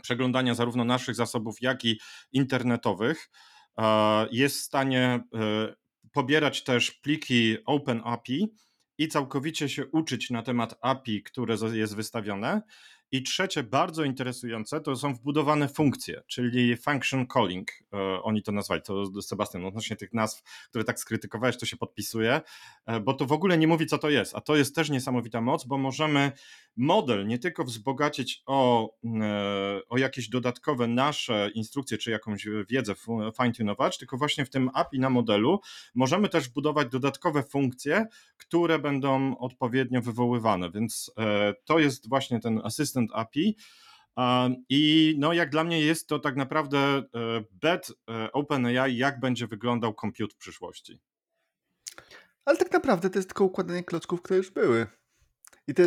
przeglądania zarówno naszych zasobów, jak i internetowych. Jest w stanie pobierać też pliki OpenAPI i całkowicie się uczyć na temat API, które jest wystawione. I trzecie, bardzo interesujące, to są wbudowane funkcje, czyli function calling, e, oni to nazwali, to Sebastian, odnośnie tych nazw, które tak skrytykowałeś, to się podpisuje, e, bo to w ogóle nie mówi, co to jest, a to jest też niesamowita moc, bo możemy model nie tylko wzbogacić o, e, o jakieś dodatkowe nasze instrukcje, czy jakąś wiedzę fine-tunować, tylko właśnie w tym API na modelu możemy też budować dodatkowe funkcje, które będą odpowiednio wywoływane, więc to jest właśnie ten asystent API. I no, jak dla mnie jest to tak naprawdę e, bet e, OpenAI, jak będzie wyglądał compute w przyszłości. Ale tak naprawdę to jest tylko układanie klocków, które już były.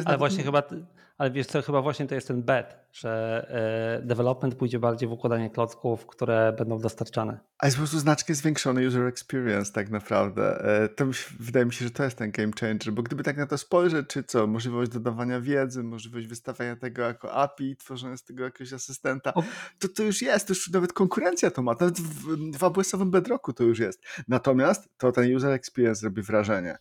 Ale właśnie chyba ale wiesz co, chyba właśnie to jest ten bet, że e, development pójdzie bardziej w układanie klocków, które będą dostarczane. A jest po prostu znacznie zwiększony user experience tak naprawdę. E, to wydaje mi się, że to jest ten game changer, bo gdyby tak na to spojrzeć, czy co, możliwość dodawania wiedzy, możliwość wystawiania tego jako API, tworzenia z tego jakiegoś asystenta, to to już jest, to już nawet konkurencja to ma, nawet w, w AWS-owym Bedrocku to już jest. Natomiast to ten user experience robi wrażenie.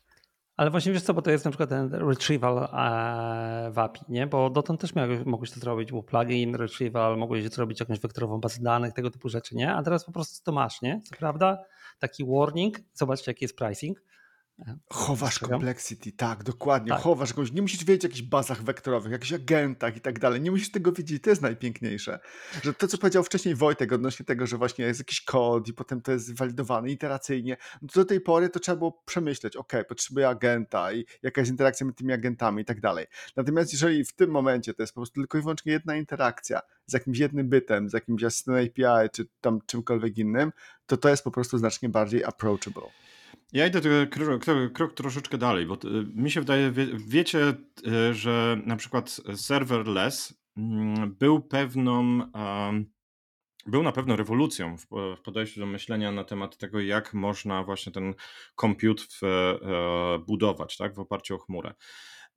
Ale właśnie wiesz co, bo to jest na przykład ten retrieval e, w API, nie? Bo dotąd też miałeś, mogłeś to zrobić, był plugin, retrieval, mogłeś zrobić jakąś wektorową bazę danych, tego typu rzeczy, nie? A teraz po prostu to masz, nie? Co prawda taki warning, zobaczcie jaki jest pricing, Chowasz complexity, tak, dokładnie. Tak. Chowasz go. Nie musisz wiedzieć o jakichś bazach wektorowych, jakichś agentach i tak dalej. Nie musisz tego wiedzieć. To jest najpiękniejsze. Że to, co powiedział wcześniej Wojtek odnośnie tego, że właśnie jest jakiś kod i potem to jest walidowane iteracyjnie, no to do tej pory to trzeba było przemyśleć, ok, potrzebuję agenta i jaka jest interakcja między tymi agentami i tak dalej. Natomiast jeżeli w tym momencie to jest po prostu tylko i wyłącznie jedna interakcja z jakimś jednym bytem, z jakimś asystentem API czy tam czymkolwiek innym, to to jest po prostu znacznie bardziej approachable. Ja idę krok, krok, troszeczkę dalej, bo mi się wydaje, wie, wiecie, że na przykład serverless mm, był pewną, był na pewno rewolucją w, podejściu do myślenia na temat tego, jak można właśnie ten compute w, e, budować tak, w oparciu o chmurę.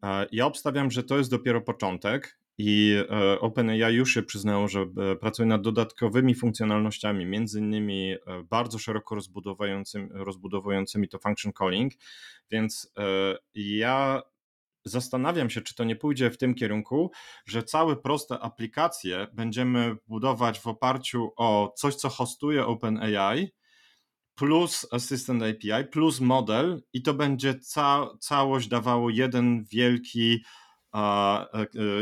E, ja obstawiam, że to jest dopiero początek i e, OpenAI już się przyznało, że e, pracuje nad dodatkowymi funkcjonalnościami, między innymi bardzo szeroko rozbudowującymi, rozbudowującymi to function calling, więc ja zastanawiam się, czy to nie pójdzie w tym kierunku, że całe proste aplikacje będziemy budować w oparciu o coś, co hostuje OpenAI, plus Assistant API, plus model i to będzie ca całość dawało jeden wielki e, e,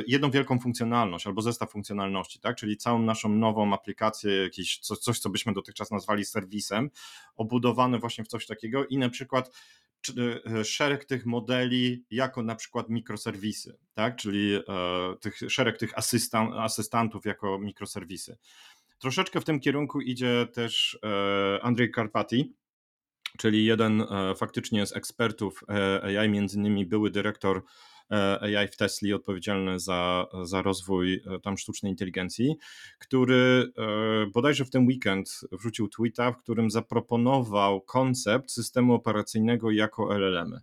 jedną wielką funkcjonalność albo zestaw funkcjonalności, tak? czyli całą naszą nową aplikację, jakiś coś, coś, co byśmy dotychczas nazwali serwisem, obudowane właśnie w coś takiego i na przykład e, szereg tych modeli jako na przykład mikroserwisy, tak? czyli tych, szereg tych asystan, asystantów jako mikroserwisy. Troszeczkę w tym kierunku idzie też e, Andrzej Karpati, czyli jeden e, faktycznie z ekspertów e, AI, między innymi były dyrektor AI w Tesli, odpowiedzialny za, za rozwój tam sztucznej inteligencji, który bodajże w ten weekend wrzucił tweeta, w którym zaproponował koncept systemu operacyjnego jako LLM.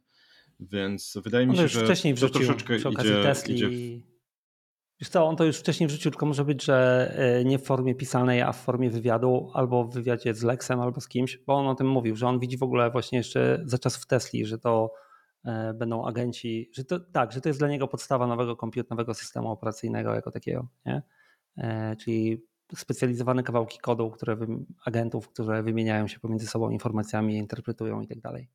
Więc wydaje mi się, że wcześniej wrzucił, to troszeczkę przy idzie, Tesli idzie Wiesz co, on to już wcześniej wrzucił, tylko może być, że e, nie w formie pisanej, a w formie wywiadu, albo w wywiadzie z Lexem, albo z kimś, bo on o tym mówił, że on widzi w ogóle właśnie jeszcze za czas w Tesli, że to e, będą agenci, że to tak, że to jest dla niego podstawa nowego komputerowego systemu operacyjnego jako takiego, nie? E, czyli specjalizowane kawałki kodu, które agentów, które wymieniają się pomiędzy sobą informacjami, interpretują i tak dalej.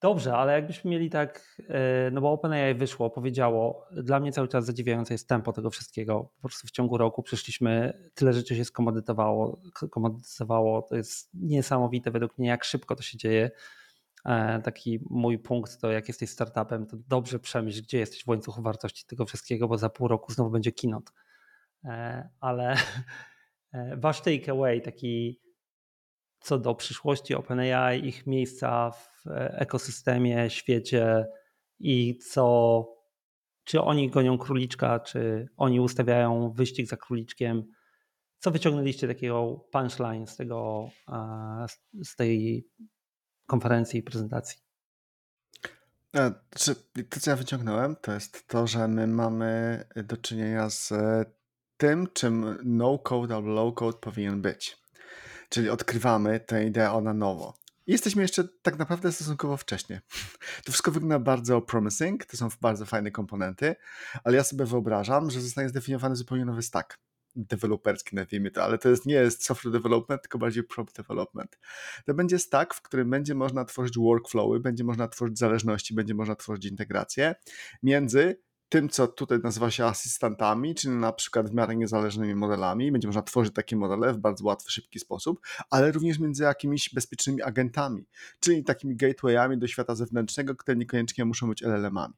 Dobrze, ale jakbyśmy mieli tak, e, no bo OpenAI wyszło, powiedziało, dla mnie cały czas zadziwiające jest tempo tego wszystkiego. Po prostu w ciągu roku przeszliśmy, tyle rzeczy się skomodytowało, komodytowało. To jest niesamowite według mnie, jak szybko to się dzieje. E, taki mój punkt to jak jesteś startupem, to dobrze przemyśl, gdzie jesteś w łańcuchu wartości tego wszystkiego, bo za pół roku znowu będzie keynote. E, ale wasz takeaway taki co do przyszłości OpenAI, ich miejsca w ekosystemie, świecie i co, czy oni gonią króliczka, czy oni ustawiają wyścig za króliczkiem. Co wyciągnęliście takiego punchline z, tego, z tej konferencji i prezentacji? E, to, co ja wyciągnąłem, to jest to, że my mamy do czynienia z tym, czym no-code albo low-code powinien być. Czyli odkrywamy tę ideę na nowo. Jesteśmy jeszcze tak naprawdę stosunkowo wcześnie. To wszystko wygląda bardzo promising, to są bardzo fajne komponenty, ale ja sobie wyobrażam, że zostanie zdefiniowany zupełnie nowy stack deweloperski, nazwijmy to, ale to jest, nie jest software development, tylko bardziej prompt development. To będzie stack, w którym będzie można tworzyć workflowy, będzie można tworzyć zależności, będzie można tworzyć integracje między tym, co tutaj nazywa się asystantami, czyli na przykład w miarę niezależnymi modelami. Będzie można tworzyć takie modele w bardzo łatwy, szybki sposób, ale również między jakimiś bezpiecznymi agentami, czyli takimi gatewayami do świata zewnętrznego, które niekoniecznie muszą być LLM-ami.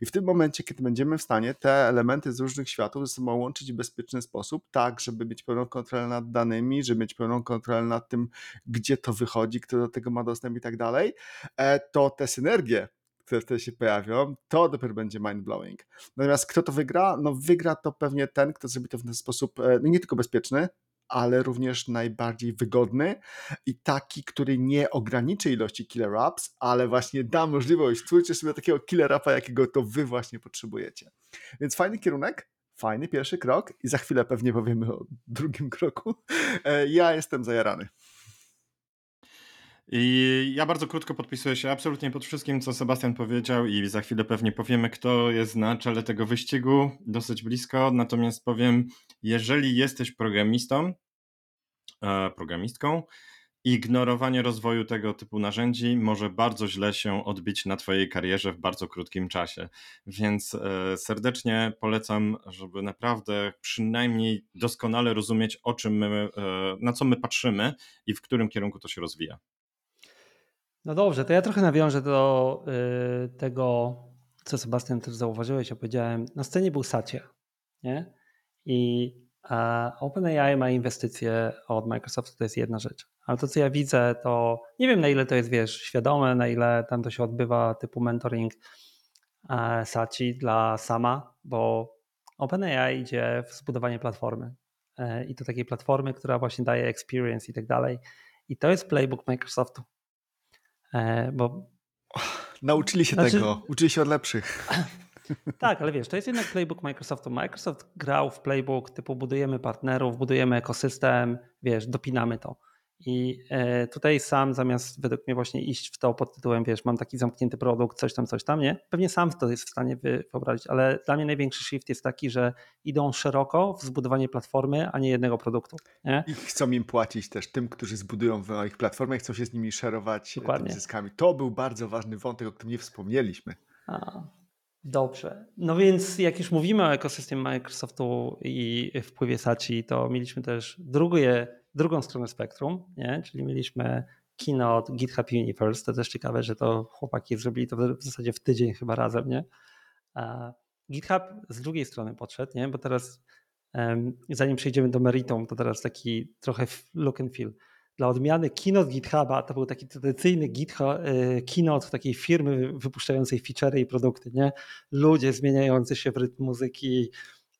I w tym momencie, kiedy będziemy w stanie te elementy z różnych światów ze sobą łączyć w bezpieczny sposób, tak, żeby mieć pełną kontrolę nad danymi, żeby mieć pełną kontrolę nad tym, gdzie to wychodzi, kto do tego ma dostęp i tak dalej, e, to te synergie które wtedy się pojawią, to dopiero będzie mind-blowing. Natomiast kto to wygra? No wygra to pewnie ten, kto zrobi to w ten sposób e, no nie tylko bezpieczny, ale również najbardziej wygodny i taki, który nie ograniczy ilości killer apps, ale właśnie da możliwość, stwórzcie sobie takiego killer appa, jakiego to wy właśnie potrzebujecie. Więc fajny kierunek, fajny pierwszy krok i za chwilę pewnie powiemy o drugim kroku. E, ja jestem zajarany. I ja bardzo krótko podpisuję się absolutnie pod wszystkim, co Sebastian powiedział, i za chwilę pewnie powiemy, kto jest na czele tego wyścigu, dosyć blisko. Natomiast powiem, jeżeli jesteś programistą, programistką, ignorowanie rozwoju tego typu narzędzi może bardzo źle się odbić na Twojej karierze w bardzo krótkim czasie. Więc e, serdecznie polecam, żeby naprawdę przynajmniej doskonale rozumieć, o czym my, e, na co my patrzymy i w którym kierunku to się rozwija. No dobrze, to ja trochę nawiążę do y, tego, co Sebastian też zauważyłeś, opowiedziałem. Na scenie był Sacie, nie? I A OpenAI ma inwestycje od Microsoftu, to jest jedna rzecz. Ale to, co ja widzę, to nie wiem, na ile to jest, wiesz, świadome, na ile tam to się odbywa, typu mentoring e, Sachi dla sama, bo OpenAI idzie w zbudowanie platformy. E, I to takiej platformy, która właśnie daje experience i tak dalej. I to jest playbook Microsoftu. E, bo Nauczyli się Znaczy- tego, uczyli się od lepszych. Tak, ale wiesz, to jest jednak playbook Microsoftu. Microsoft grał w playbook typu budujemy partnerów, budujemy ekosystem, wiesz, dopinamy to. I e, tutaj sam zamiast według mnie właśnie iść w to pod tytułem, wiesz, mam taki zamknięty produkt, coś tam, coś tam, nie? Pewnie sam to jest w stanie wy- wyobrazić, ale dla mnie największy shift jest taki, że idą szeroko w zbudowanie platformy, a nie jednego produktu, nie? I chcą im płacić też tym, którzy zbudują w ich platformę chcą się z nimi szerować e, Dokładnie. zyskami. To był bardzo ważny wątek, o którym nie wspomnieliśmy. A, dobrze. No więc jak już mówimy o ekosystemie Microsoftu i wpływie Sachi, to mieliśmy też drugie, drugą stronę spektrum, nie? czyli mieliśmy Keynote GitHub Universe. To też ciekawe, że to chłopaki zrobili to w zasadzie w tydzień chyba razem. Nie? GitHub z drugiej strony podszedł, nie? bo teraz zanim przejdziemy do meritum, to teraz taki trochę look and feel. Dla odmiany keynote GitHuba to był taki tradycyjny GitHub, e, keynote takiej firmy wypuszczającej feature'y i produkty, nie? Ludzie zmieniający się w rytm muzyki.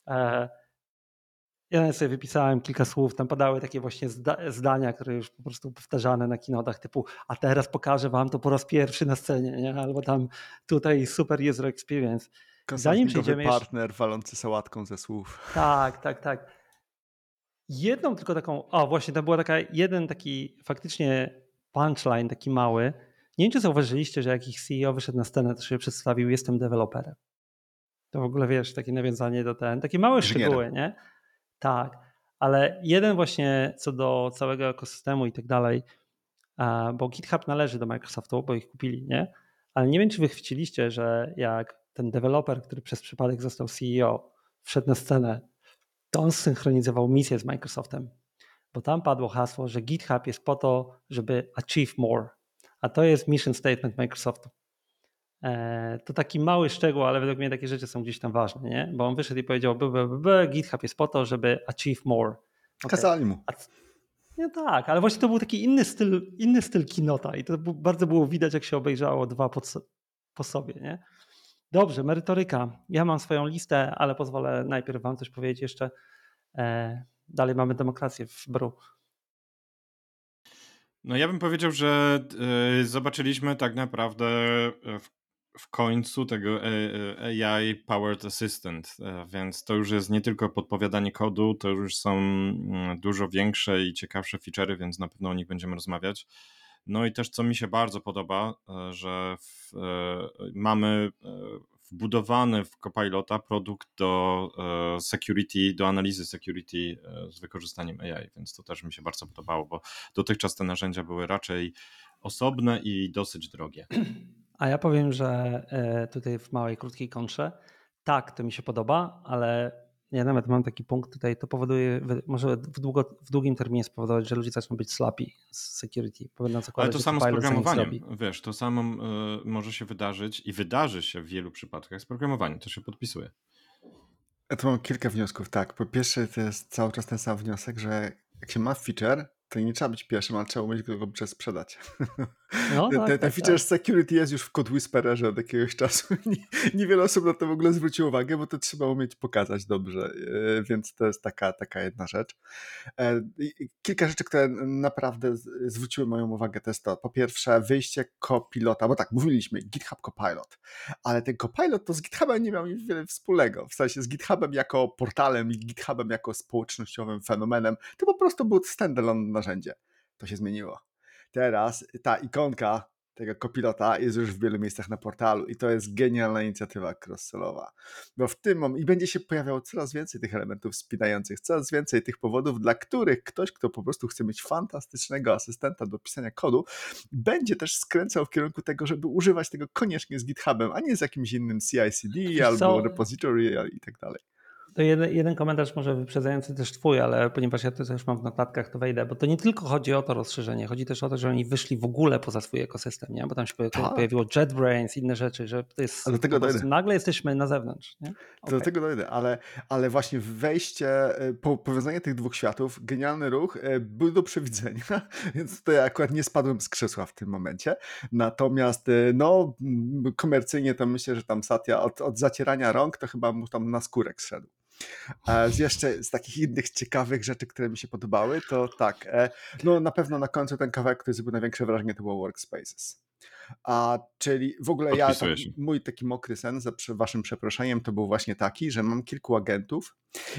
E, Ja sobie wypisałem kilka słów, tam padały takie właśnie zda- zdania, które już po prostu powtarzane na kinodach typu a teraz pokażę wam to po raz pierwszy na scenie, nie? albo tam tutaj super user experience. Zanim przejdziemy jeszcze- partner walący sałatką ze słów. Tak, tak, tak. Jedną tylko taką, o właśnie to była taka, jeden taki faktycznie punchline, taki mały. Nie wiem, czy zauważyliście, że jak ich CEO wyszedł na scenę, to się przedstawił, jestem deweloperem. To w ogóle wiesz, takie nawiązanie do ten, takie małe Inżynierem. szczegóły, nie? Tak, ale jeden właśnie co do całego ekosystemu i tak dalej, bo GitHub należy do Microsoftu, bo ich kupili, nie? Ale nie wiem, czy wy chwyciliście, że jak ten deweloper, który przez przypadek został CEO, wszedł na scenę, to on synchronizował misję z Microsoftem, bo tam padło hasło, że GitHub jest po to, żeby achieve more, a to jest mission statement Microsoftu. E, To taki mały szczegół, ale według mnie takie rzeczy są gdzieś tam ważne, nie? Bo on wyszedł i powiedział, b, b, GitHub jest po to, żeby achieve more. Okej. Kazali mu. No tak, ale właśnie to był taki inny styl, inny styl kinota i to bardzo było widać, jak się obejrzało dwa po, po sobie, nie? Dobrze, merytoryka. Ja mam swoją listę, ale pozwolę najpierw wam coś powiedzieć jeszcze. E, dalej mamy demokrację w Bru. No ja bym powiedział, że y, zobaczyliśmy tak naprawdę y, w, w końcu tego e, e, AI Powered Assistant, e, więc to już jest nie tylko podpowiadanie kodu, to już są mm, dużo większe i ciekawsze feature'y, więc na pewno o nich będziemy rozmawiać. No i też co mi się bardzo podoba, e, że w, e, mamy e, wbudowany w Copilota produkt do security, do analizy security z wykorzystaniem AI, więc to też mi się bardzo podobało, bo dotychczas te narzędzia były raczej osobne i dosyć drogie. A ja powiem, że tutaj w małej, krótkiej kontrze, tak, to mi się podoba, ale ja nawet mam taki punkt tutaj, to powoduje, może w, długo, w długim terminie spowodować, że ludzie zaczną być slapi z security, Ale to samo z programowaniem, wiesz, to samo y, może się wydarzyć i wydarzy się w wielu przypadkach z programowaniem, to się podpisuje. Ja tu mam kilka wniosków. Tak, po pierwsze to jest cały czas ten sam wniosek, że jak się ma feature, to nie trzeba być pierwszym, ale trzeba umieć go dobrze sprzedać. No, tak, ten, ten tak, feature tak. security jest już w Code Whispererze od jakiegoś czasu. Nie, niewiele osób na to w ogóle zwróciło uwagę, bo to trzeba umieć pokazać dobrze, e, więc to jest taka, taka jedna rzecz. E, Kilka rzeczy, które naprawdę zwróciły moją uwagę, to jest to. Po pierwsze, wyjście Copilota, bo tak, mówiliśmy, GitHub Copilot, ale ten Copilot to z GitHubem nie miał wiele wspólnego. W sensie z GitHubem jako portalem i GitHubem jako społecznościowym fenomenem, to po prostu było standalone narzędzie. To się zmieniło. Teraz ta ikonka tego kopilota jest już w wielu miejscach na portalu i to jest genialna inicjatywa cross-sellowa. Bo w tym momencie i będzie się pojawiało coraz więcej tych elementów spinających, coraz więcej tych powodów, dla których ktoś, kto po prostu chce mieć fantastycznego asystenta do pisania kodu, będzie też skręcał w kierunku tego, żeby używać tego koniecznie z GitHubem, a nie z jakimś innym CI/CD albo repository i tak dalej. To jeden, jeden, komentarz może wyprzedzający też twój, ale ponieważ ja to też mam w notatkach, to wejdę, bo to nie tylko chodzi o to rozszerzenie, chodzi też o to, że oni wyszli w ogóle poza swój ekosystem, nie? bo tam się tak. pojawiło JetBrains, inne rzeczy, że to jest, do tego dojdę. nagle jesteśmy na zewnątrz. Nie? Okay. Do tego dojdę, ale, ale właśnie wejście, e, po, powiązanie tych dwóch światów, genialny ruch, e, był do przewidzenia, więc tutaj akurat nie spadłem z krzesła w tym momencie, natomiast e, no komercyjnie to myślę, że tam Satya od, od zacierania rąk to chyba mu tam na skórek szedł. Z jeszcze z takich innych ciekawych rzeczy, które mi się podobały, to tak, no na pewno na końcu ten kawałek, który zrobił największe wrażenie, to było Workspaces. A, czyli w ogóle ja, tam, mój taki mokry sen, za waszym przeproszeniem, to był właśnie taki, że mam kilku agentów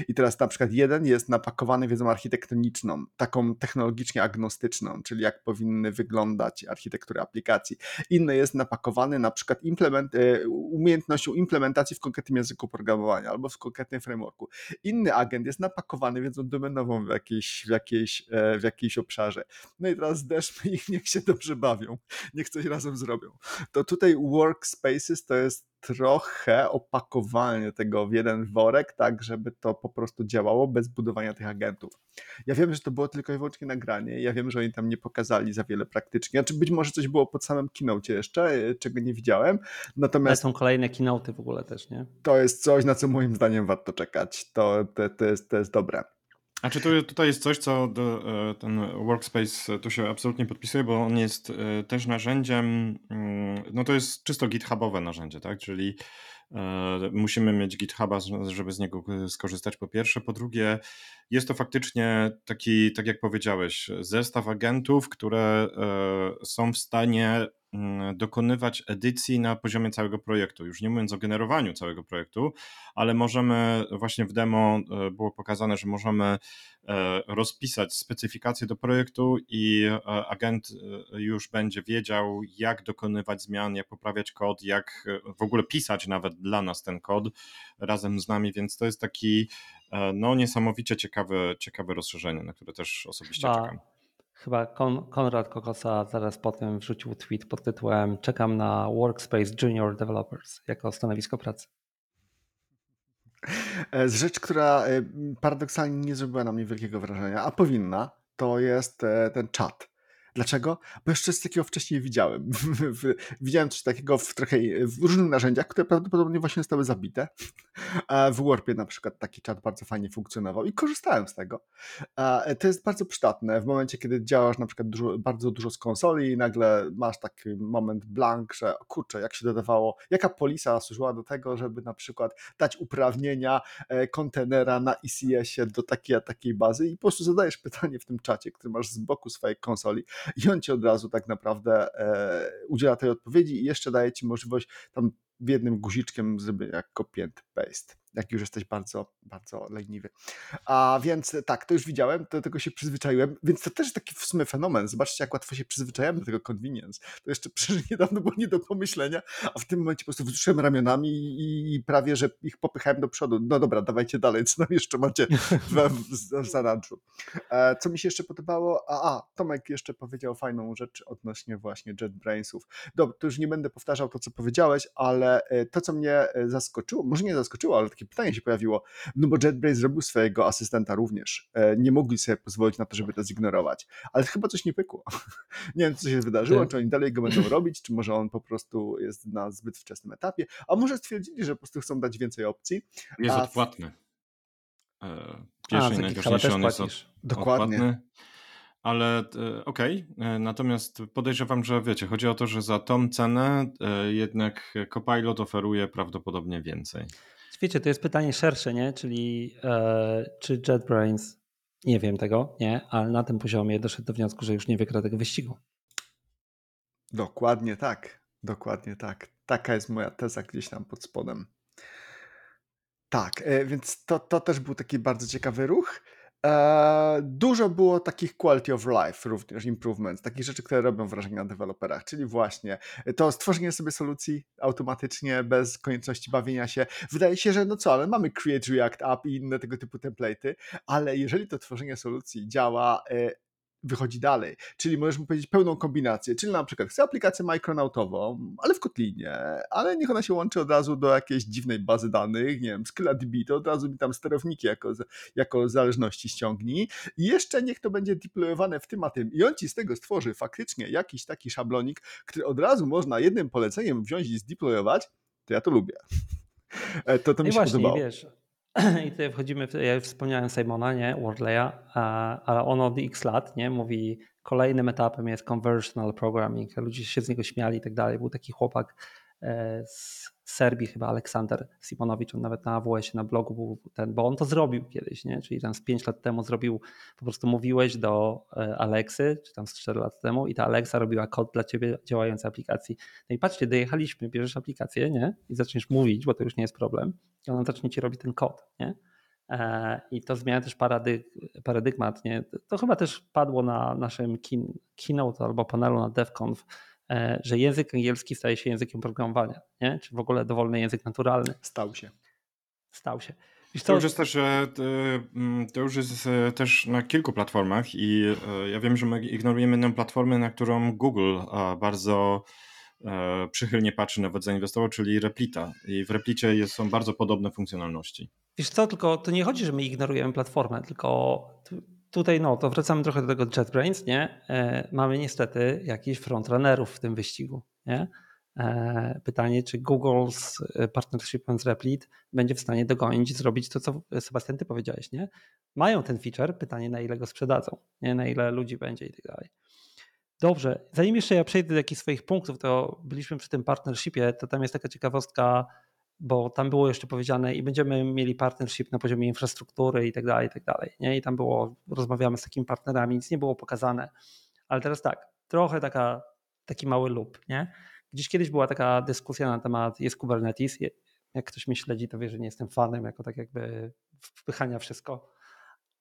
i teraz na przykład jeden jest napakowany wiedzą architektoniczną, taką technologicznie agnostyczną, czyli jak powinny wyglądać architektury aplikacji. Inny jest napakowany na przykład implement, e, umiejętnością implementacji w konkretnym języku programowania albo w konkretnym frameworku. Inny agent jest napakowany wiedzą domenową w jakiejś, w jakiejś, e, w jakiejś obszarze. No i teraz zdeszmy ich, niech się dobrze bawią, niech coś razem zrobią. To tutaj workspaces to jest trochę opakowanie tego w jeden worek, tak, żeby to po prostu działało bez budowania tych agentów. Ja wiem, że to było tylko i wyłącznie nagranie, ja wiem, że oni tam nie pokazali za wiele praktycznie, znaczy być może coś było pod samym keynote jeszcze, e, czego nie widziałem, natomiast... Ale są kolejne keynote w ogóle też, nie? To jest coś, na co moim zdaniem warto czekać, to, to, to, jest, to jest dobre. A czy tu, tutaj jest coś, co do, e, ten workspace tu się absolutnie podpisuje, bo on jest e, też narzędziem, mm, no to jest czysto GitHubowe narzędzie, tak? Czyli e, musimy mieć GitHuba, żeby z niego skorzystać po pierwsze. Po drugie, jest to faktycznie taki, tak jak powiedziałeś, zestaw agentów, które są w stanie dokonywać edycji na poziomie całego projektu. Już nie mówiąc o generowaniu całego projektu, ale możemy, właśnie w demo e, było pokazane, że możemy e, rozpisać specyfikację do projektu i e, agent już będzie wiedział, jak dokonywać zmian, jak poprawiać kod, jak w ogóle pisać nawet dla nas ten kod razem z nami, więc to jest taki no, niesamowicie ciekawe, ciekawe rozszerzenie, na które też osobiście Ba. czekam. Chyba Kon Konrad Kokosa zaraz potem wrzucił tweet pod tytułem Czekam na Workspace Junior Developers jako stanowisko pracy. E, z rzecz, która e, paradoksalnie nie zrobiła na mnie wielkiego wrażenia, a powinna, to jest e, ten czat. Dlaczego? Bo jeszcze z takiego wcześniej widziałem. widziałem coś takiego w trochę w różnych narzędziach, które prawdopodobnie właśnie zostały zabite. W Warpie na przykład taki czat bardzo fajnie funkcjonował i korzystałem z tego. To jest bardzo przydatne w momencie, kiedy działasz na przykład dużo, bardzo dużo z konsoli i nagle masz taki moment blank, że kurczę, jak się dodawało, jaka polisa służyła do tego, żeby na przykład dać uprawnienia e, kontenera na ECS-ie do takiej a takiej bazy i po prostu zadajesz pytanie w tym czacie, który masz z boku swojej konsoli i on ci od razu tak naprawdę e, udziela tej odpowiedzi i jeszcze daje ci możliwość tam jednym guziczkiem zrobienia copy and paste jak już jesteś bardzo, bardzo leniwy. A więc tak, to już widziałem, do tego się przyzwyczaiłem, więc to też taki w sumie fenomen. Zobaczcie, jak łatwo się przyzwyczajamy do tego convenience. To jeszcze przecież niedawno było nie do pomyślenia, a w tym momencie po prostu wzruszyłem ramionami i, prawie, że ich popychałem do przodu. No dobra, dawajcie dalej, co nam jeszcze macie w, zanadrzu. E, co mi się jeszcze podobało? A, a, Tomek jeszcze powiedział fajną rzecz odnośnie właśnie JetBrainsów. Dobra, to już nie będę powtarzał to, co powiedziałeś, ale e, to, co mnie e, zaskoczyło, może nie zaskoczyło, ale takie pytanie się pojawiło, no bo JetBrains zrobił swojego asystenta również. E, nie mogli sobie pozwolić na to, żeby to zignorować. Ale chyba coś nie pykło. nie wiem, co się wydarzyło, czy oni dalej go będą robić, czy może on po prostu jest na zbyt wczesnym etapie, a może stwierdzili, że po prostu chcą dać więcej opcji. Jest odpłatny. E, pierwszy i najważniejszy on jest od, Dokładnie. Odpłatny. Ale e, okej, okay. natomiast podejrzewam, że wiecie, chodzi o to, że za tą cenę jednak Copilot oferuje prawdopodobnie więcej. Wiecie, to jest pytanie szersze, nie? Czyli e, czy JetBrains, nie wiem tego, nie, ale na tym poziomie doszedł do wniosku, że już nie wygra tego wyścigu. Dokładnie tak, dokładnie tak. Taka jest moja teza gdzieś tam pod spodem. Tak, e, więc to, to też był taki bardzo ciekawy ruch. Eee, dużo było takich quality of life, również improvements, takich rzeczy, które robią wrażenie na deweloperach, czyli właśnie to stworzenie sobie solucji automatycznie, bez konieczności bawienia się. Wydaje się, że no co, ale mamy Create React App i inne tego typu template'y, ale jeżeli to tworzenie solucji działa e, wychodzi dalej. Czyli możesz mu powiedzieć pełną kombinację, czyli na przykład chcę aplikację Micronautową, ale w Kotlinie, ale niech ona się łączy od razu do jakiejś dziwnej bazy danych, nie wiem, SkyllaDB, to od razu mi tam sterowniki jako, jako zależności ściągnij i jeszcze niech to będzie deployowane w tym a tym i on ci z tego stworzy faktycznie jakiś taki szablonik, który od razu można jednym poleceniem wziąć i zdeployować, to ja to lubię. E, to, to mi I się właśnie, podobało. wiesz, i tutaj wchodzimy, w, ja wspomniałem Simona, nie, Wordleya, ale on od x lat, nie, mówi kolejnym etapem jest conversational programming, ludzie się z niego śmiali i tak dalej, był taki chłopak e, Serbii chyba, Aleksander Simonowicz, on nawet na AWS na blogu był ten, bo on to zrobił kiedyś, nie, czyli tam z 5 lat temu zrobił, po prostu mówiłeś do e, Aleksy, czy tam z 4 lat temu i ta Alexa robiła kod dla ciebie działającej aplikacji. No i patrzcie, dojechaliśmy, bierzesz aplikację, nie, i zaczniesz mówić, bo to już nie jest problem, i ona zacznie ci robić ten kod, nie? E, I to zmienia też paradyg paradygmat. Nie? To chyba też padło na naszym kin keynote albo panelu na DevConf, że język angielski staje się językiem programowania, nie? czy w ogóle dowolny język naturalny. Stał się. Stał się. Wiesz, to, już jest też, mm, to już jest e, też na kilku platformach i ja wiem, że my ignorujemy jedną platformę, na którą Google bardzo E, przychylnie patrzy nawet zainwestował, czyli Replita. I w Replicie są bardzo podobne funkcjonalności. Wiesz co, tylko to nie chodzi, że my ignorujemy platformę, tylko tutaj no, to wracamy trochę do tego JetBrains, nie? E, mamy niestety jakichś frontrunnerów w tym wyścigu, nie? E, pytanie, czy Google z partnershipem z Replit będzie w stanie dogonić zrobić to, co Sebastian, ty powiedziałeś, nie? Mają ten feature, pytanie na ile go sprzedadzą, nie? na ile ludzi będzie i tak dalej. Dobrze, zanim jeszcze ja przejdę do jakichś swoich punktów, to byliśmy przy tym partnershipie, to tam jest taka ciekawostka, bo tam było jeszcze powiedziane i będziemy mieli partnership na poziomie infrastruktury i tak dalej, i tak dalej. Nie? I tam było, rozmawiamy z takimi partnerami, nic nie było pokazane. Ale teraz tak, trochę taka, taki mały lub, nie? Gdzieś kiedyś była taka dyskusja na temat jest Kubernetes. Jak ktoś mnie śledzi, to wie, że nie jestem fanem jako tak jakby wpychania wszystko.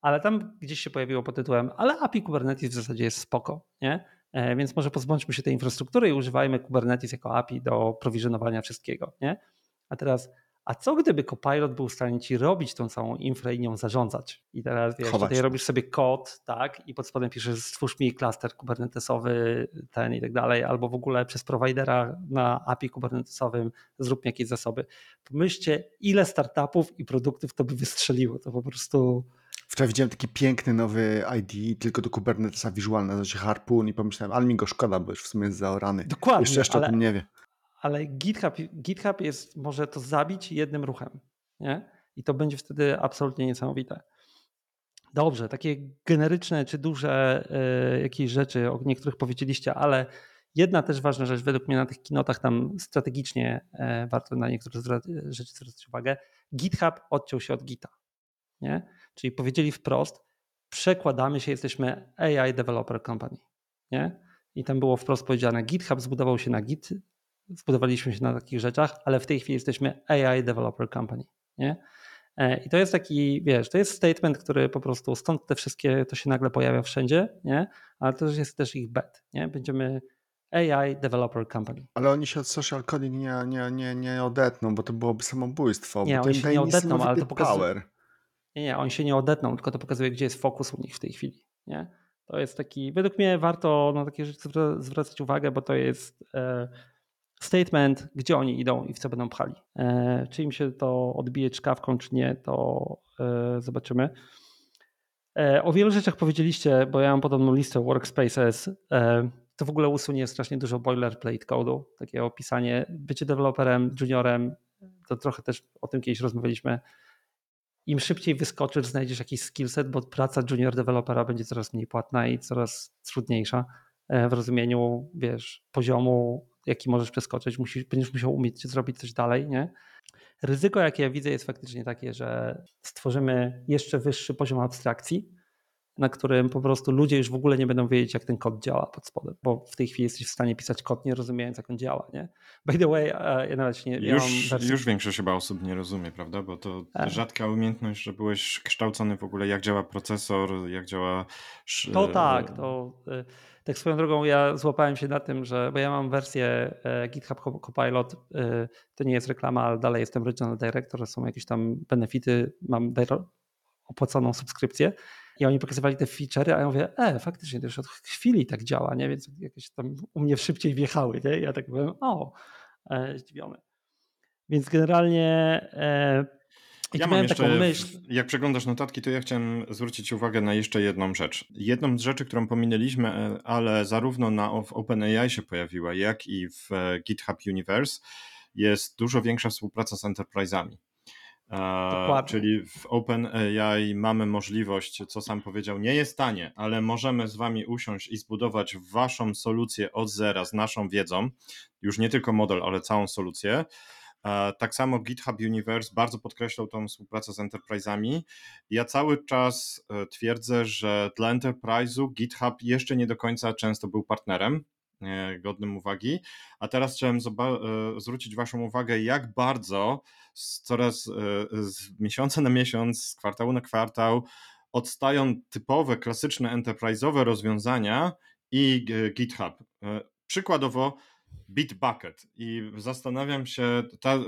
Ale tam gdzieś się pojawiło pod tytułem, ale API Kubernetes w zasadzie jest spoko, nie? E, więc może pozbądźmy się tej infrastruktury i używajmy Kubernetes jako API do prowizjonowania wszystkiego. Nie? A teraz, a co gdyby Copilot był w stanie ci robić tą całą infrę i nią zarządzać? I teraz wiesz, Chować. tutaj robisz sobie kod, tak, i pod spodem piszesz stwórz mi klaster kubernetesowy, ten i tak dalej, albo w ogóle przez providera na API kubernetesowym zrób mi jakieś zasoby. Pomyślcie, ile startupów i produktów to by wystrzeliło. To po prostu Wczoraj widziałem taki piękny nowy ID, tylko do Kubernetesa nazywa się Harpoon i pomyślałem, ale mi go szkoda, bo już w sumie jest zaorany. Dokładnie. Jeszcze, jeszcze ale, o tym nie wie. Ale GitHub, GitHub jest, może to zabić jednym ruchem. Nie? I to będzie wtedy absolutnie niesamowite. Dobrze, takie generyczne czy duże y, jakieś rzeczy, o niektórych powiedzieliście, ale jedna też ważna rzecz, według mnie na tych kinotach tam strategicznie y, warto na niektóre rzeczy zwracać uwagę. GitHub odciął się od Gita. Nie? Czyli powiedzieli wprost, przekładamy się, jesteśmy AI Developer Company. Nie? I tam było wprost powiedziane, GitHub zbudował się na Git, zbudowaliśmy się na takich rzeczach, ale w tej chwili jesteśmy AI Developer Company. Nie? E, I to jest taki, wiesz, to jest statement, który po prostu stąd te wszystkie, to się nagle pojawia wszędzie, nie? ale to jest też ich bet. Nie? Będziemy AI Developer Company. Ale oni się od social coding nie, nie, nie, nie odetną, bo to byłoby samobójstwo. Nie, oni się nie odetną, ale to pokazuje, power. Nie, nie, oni się nie odetną, tylko to pokazuje, gdzie jest fokus u nich w tej chwili. Nie? To jest taki, według mnie warto na takie rzeczy zwracać uwagę, bo to jest e, statement, gdzie oni idą i w co będą pchali. E, czy im się to odbije czkawką, czy nie, to e, zobaczymy. E, o wielu rzeczach powiedzieliście, bo ja mam podobną listę workspaces. To w ogóle usunie strasznie dużo boilerplate codu, takie opisanie. Bycie deweloperem, juniorem, to trochę też o tym kiedyś rozmawialiśmy im szybciej wyskoczysz, znajdziesz jakiś skillset, bo praca junior dewelopera będzie coraz mniej płatna i coraz trudniejsza w rozumieniu, wiesz, poziomu, jaki możesz przeskoczyć, musisz, będziesz musiał umieć zrobić coś dalej, nie? Ryzyko, jakie ja widzę, jest faktycznie takie, że stworzymy jeszcze wyższy poziom abstrakcji, na którym po prostu ludzie już w ogóle nie będą wiedzieć, jak ten kod działa pod spodem, bo w tej chwili jesteś w stanie pisać kod, nie rozumiejąc, jak on działa. Nie? By the way, e, ja nawet nie już, ja już większość chyba osób nie rozumie, prawda? Bo to A. rzadka umiejętność, że byłeś kształcony w ogóle, jak działa procesor, jak działa. To tak, to e, tak swoją drogą ja złapałem się na tym, że bo ja mam wersję e, GitHub Copilot, to nie jest reklama, ale dalej jestem regional director, są jakieś tam benefity, mam opłaconą subskrypcję I oni pokazywali te feature'y, a ja mówię, e, faktycznie to już od chwili tak działa, nie? Więc jakieś tam u mnie szybciej wjechały, nie? Ja tak byłem, o, e, zdziwiony. Więc generalnie e, ja mam jeszcze, taką myśl. Jak przeglądasz notatki, to ja chciałem zwrócić uwagę na jeszcze jedną rzecz. Jedną z rzeczy, którą pominęliśmy, e, ale zarówno na OpenAI się pojawiła, jak i w e, GitHub Universe, jest dużo większa współpraca z enterprise'ami. Dokładnie. Czyli w OpenAI mamy możliwość, co sam powiedział, nie jest tanie, ale możemy z Wami usiąść i zbudować Waszą solucję od zera z naszą wiedzą, już nie tylko model, ale całą solucję. Tak samo GitHub Universe bardzo podkreślał tą współpracę z enterprise'ami. Ja cały czas e, twierdzę, że dla enterprise'u GitHub jeszcze nie do końca często był partnerem e, godnym uwagi. A teraz chciałem e, zwrócić Waszą uwagę, jak bardzo coraz z miesiąca na miesiąc, z kwartału na kwartał odstają typowe, klasyczne enterprise'owe rozwiązania i GitHub. Przykładowo, Bitbucket i zastanawiam się, ta, e,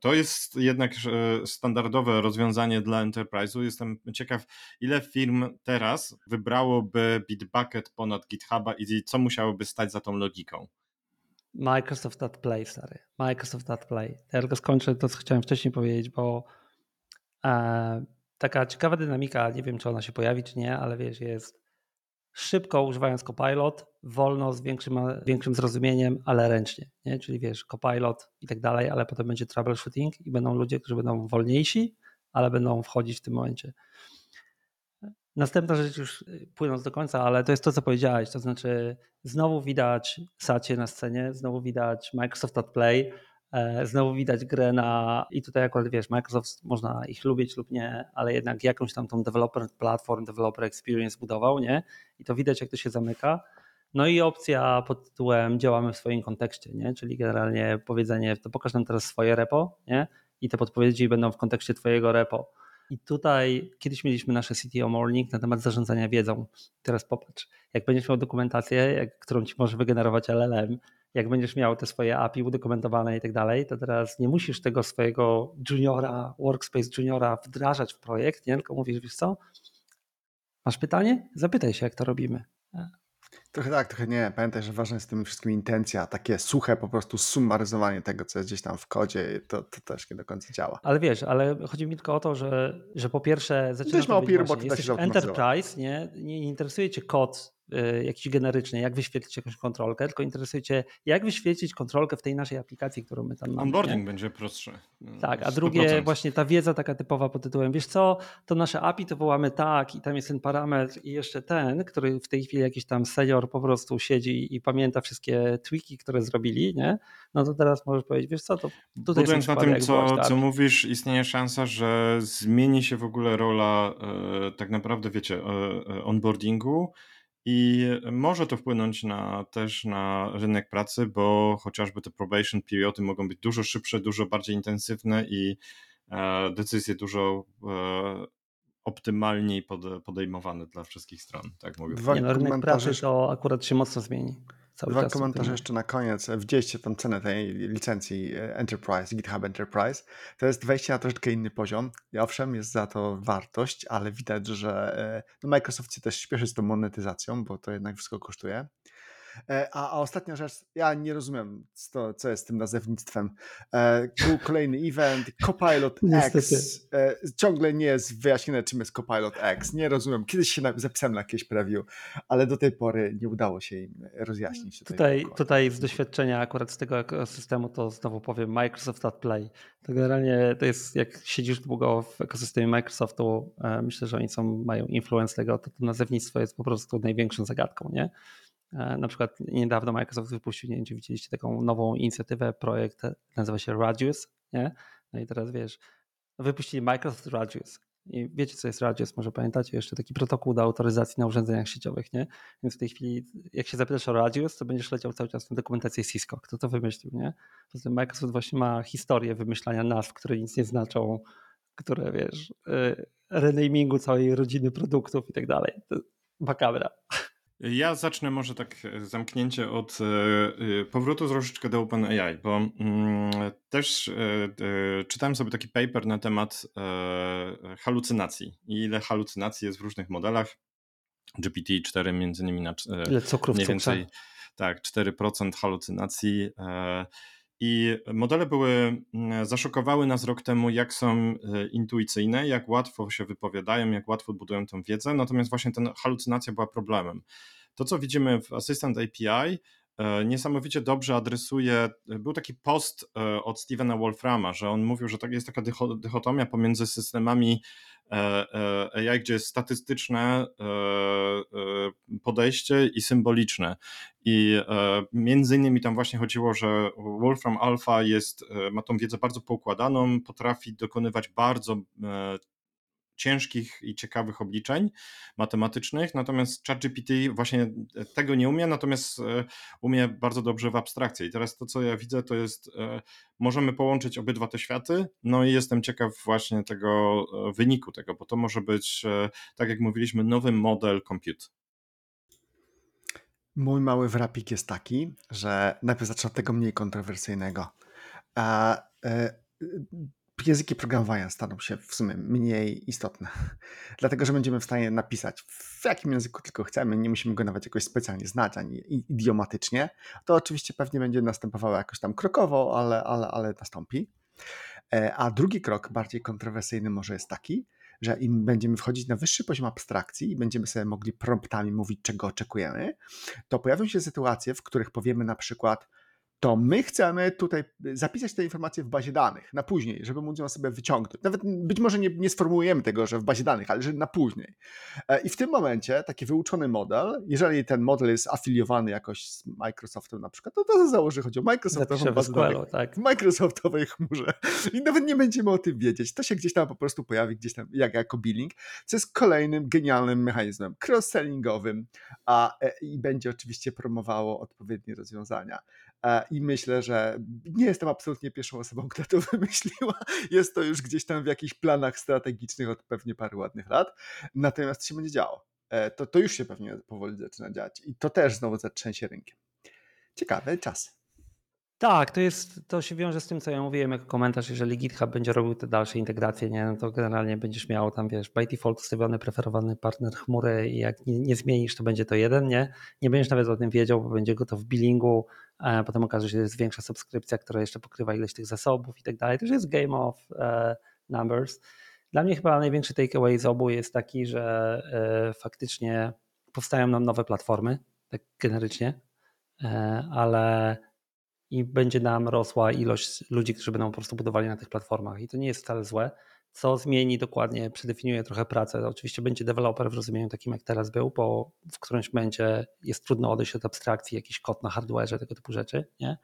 to jest jednak e, standardowe rozwiązanie dla enterprise'u. Jestem ciekaw, ile firm teraz wybrałoby Bitbucket ponad GitHuba i co musiałoby stać za tą logiką. Microsoft that Play, stary. Microsoft Play. Ja tylko skończę to, co chciałem wcześniej powiedzieć, bo e, taka ciekawa dynamika, nie wiem, czy ona się pojawi, czy nie, ale wiesz, jest szybko używając Copilot, wolno, z większym, większym zrozumieniem, ale ręcznie. Nie? Czyli wiesz, Copilot i tak dalej, ale potem będzie troubleshooting i będą ludzie, którzy będą wolniejsi, ale będą wchodzić w tym momencie. Następna rzecz już płynąc do końca, ale to jest to, co powiedziałeś, to znaczy znowu widać Sacie na scenie, znowu widać Microsoft at Play, znowu widać grę na, i tutaj akurat wiesz, Microsoft można ich lubić lub nie, ale jednak jakąś tam tą developer platform, developer experience budował, nie? I to widać, jak to się zamyka. No i opcja pod tytułem działamy w swoim kontekście, nie? Czyli generalnie powiedzenie, to pokaż nam teraz swoje repo, nie? I te podpowiedzi będą w kontekście twojego repo. I tutaj kiedyś mieliśmy nasze CTO Morning na temat zarządzania wiedzą. Teraz popatrz, jak będziesz miał dokumentację, którą ci może wygenerować LLM, jak będziesz miał te swoje API udokumentowane i tak dalej, to teraz nie musisz tego swojego juniora, workspace juniora wdrażać w projekt, nie? tylko mówisz, wiesz co, masz pytanie? Zapytaj się, jak to robimy. Trochę tak, trochę nie. Pamiętaj, że ważna jest w tym wszystkim intencja, takie suche po prostu sumaryzowanie tego, co jest gdzieś tam w kodzie, to, to też nie do końca działa. Ale wiesz, ale chodzi mi tylko o to, że, że po pierwsze zaczynasz to być właśnie, jesteś enterprise, nie? nie interesuje cię kod jakiś generyczny, jak wyświetlić jakąś kontrolkę, tylko interesuje Cię, jak wyświetlić kontrolkę w tej naszej aplikacji, którą my tam mamy. Onboarding nie? będzie prostszy. Tak, a 100%. drugie właśnie ta wiedza taka typowa pod tytułem, wiesz co, to nasze API to wołamy tak i tam jest ten parametr i jeszcze ten, który w tej chwili jakiś tam senior po prostu siedzi i pamięta wszystkie tweaki, które zrobili, nie? No to teraz możesz powiedzieć, wiesz co, to tutaj Budując na tym, co, co mówisz, istnieje szansa, że zmieni się w ogóle rola e, tak naprawdę, wiecie, e onboardingu, i może to wpłynąć na, też na rynek pracy, bo chociażby te probation periody mogą być dużo szybsze, dużo bardziej intensywne i e, decyzje dużo e, optymalniej podejmowane dla wszystkich stron, tak mówię. Dwa Nie, no, rynek pracy to akurat się mocno zmieni. Cały Dwa komentarze jeszcze na koniec. Widzieliście tam cenę tej licencji e, Enterprise, GitHub Enterprise. To jest wejście na troszeczkę inny poziom. I owszem, jest za to wartość, ale widać, że e, no Microsoft się też śpieszy z tą monetyzacją, bo to jednak wszystko kosztuje. E, a, a ostatnia rzecz, ja nie rozumiem, co, co jest z tym nazewnictwem. E, był kolejny event, Copilot X. E, ciągle nie jest wyjaśnione, czym jest Copilot X. Nie rozumiem. Kiedyś się zapisałem na jakieś preview, ale do tej pory nie udało się im rozjaśnić. Tutaj, tutaj z doświadczenia akurat z tego ekosystemu to znowu powiem Microsoft at Play. To generalnie to jest, jak siedzisz długo w ekosystemie Microsoftu, myślę, że oni są, mają influence tego, to, to nazewnictwo jest po prostu największą zagadką, nie? E, na przykład niedawno Microsoft wypuścił, nie wiem czy widzieliście taką nową inicjatywę, projekt nazywa się Radius, nie? No i teraz wiesz, wypuścili Microsoft Radius. I wiecie, co jest Radius? Może pamiętacie jeszcze taki protokół do autoryzacji na urządzeniach sieciowych, nie? Więc w tej chwili, jak się zapytasz o Radius, to będziesz leciał cały czas na dokumentację Cisco. Kto to wymyślił, nie? Poza tym Microsoft właśnie ma historię wymyślania nazw, które nic nie znaczą, które, wiesz, y, renamingu całej rodziny produktów i tak dalej. Makabra. Ja zacznę może tak e, zamknięcie od e, e, powrotu troszeczkę do OpenAI, bo mm, też czytałem sobie taki paper na temat halucynacji i ile halucynacji jest w różnych modelach. GPT-4 między innymi na ile cukrów mniej więcej tak, 4% halucynacji. I modele były, mm, zaszokowały nas rok temu, jak są intuicyjne, jak łatwo się wypowiadają, jak łatwo budują tą wiedzę, natomiast właśnie ta halucynacja była problemem. To, co widzimy w Assistant API, e, niesamowicie dobrze adresuje. Był taki post e, od Stevena Wolframa, że on mówił, że tak jest taka dychotomia pomiędzy systemami e, AI, gdzie jest statystyczne podejście i symboliczne. I między innymi tam właśnie chodziło, że Wolfram Alpha jest, ma tą wiedzę bardzo poukładaną, potrafi dokonywać bardzo ciężkich i ciekawych obliczeń matematycznych, natomiast ChatGPT właśnie tego nie umie, natomiast e, umie bardzo dobrze w abstrakcji. I teraz to, co ja widzę, to jest, e, możemy połączyć obydwa te światy, no i jestem ciekaw właśnie tego e, wyniku tego, bo to może być, tak jak mówiliśmy, nowy model compute. Mój mały wrapik jest taki, że najpierw zacznę od tego mniej kontrowersyjnego języki programowania staną się w sumie mniej istotne, dlatego że będziemy w stanie napisać w jakim języku tylko chcemy, nie musimy go nawet jakoś specjalnie znać ani idiomatycznie. To oczywiście pewnie będzie następowało jakoś tam krokowo, ale, ale, ale nastąpi. E, a drugi krok, bardziej kontrowersyjny, może jest taki, że im będziemy wchodzić na wyższy poziom abstrakcji i będziemy sobie mogli promptami mówić, czego oczekujemy, to pojawią się sytuacje, w których powiemy na przykład, to my chcemy tutaj zapisać te informacje w bazie danych na później, żeby móc ją sobie wyciągnąć. Nawet być może nie, nie sformułujemy tego, że w bazie danych, ale że na później. E, I w tym momencie taki wyuczony model, jeżeli ten model jest afiliowany jakoś z Microsoftem na przykład, to to założy, chodzi o Microsoftową bazę danych tak. w Microsoftowej chmurze. I nawet nie będziemy o tym wiedzieć. To się gdzieś tam po prostu pojawi, gdzieś tam jak, jako billing, co jest kolejnym genialnym mechanizmem cross-sellingowym a, e, i będzie oczywiście promowało odpowiednie rozwiązania. E, I myślę, że nie jestem absolutnie pierwszą osobą, która to wymyśliła. Jest to już gdzieś tam w jakichś planach strategicznych od pewnie paru ładnych lat. Natomiast to się będzie działo. E, to, to już się pewnie powoli zaczyna dziać. I to też znowu zatrzęsie rynkiem. Ciekawe czasy. Tak, to jest, to się wiąże z tym, co ja mówiłem jako komentarz, jeżeli GitHub będzie robił te dalsze integracje, nie, no to generalnie będziesz miał tam, wiesz, by default ustawiony, preferowany partner chmury i jak nie, nie, zmienisz, to będzie to jeden, nie? Nie będziesz nawet o tym wiedział, bo będzie go to w billingu, potem okaże się, że jest większa subskrypcja, która jeszcze pokrywa ilość tych zasobów i tak dalej. To już jest game of uh, numbers. Dla mnie chyba największy takeaway z obu jest taki, że uh, faktycznie powstają nam nowe platformy, tak generycznie, ale i będzie nam rosła ilość ludzi, którzy będą po prostu budowali na tych platformach. I to nie jest wcale złe. Co zmieni dokładnie, przedefiniuje trochę pracę. Oczywiście będzie deweloper w rozumieniu takim, jak teraz był, bo w którymś momencie jest trudno odejść od abstrakcji, jakiś kod na hardware, tego typu rzeczy, nie?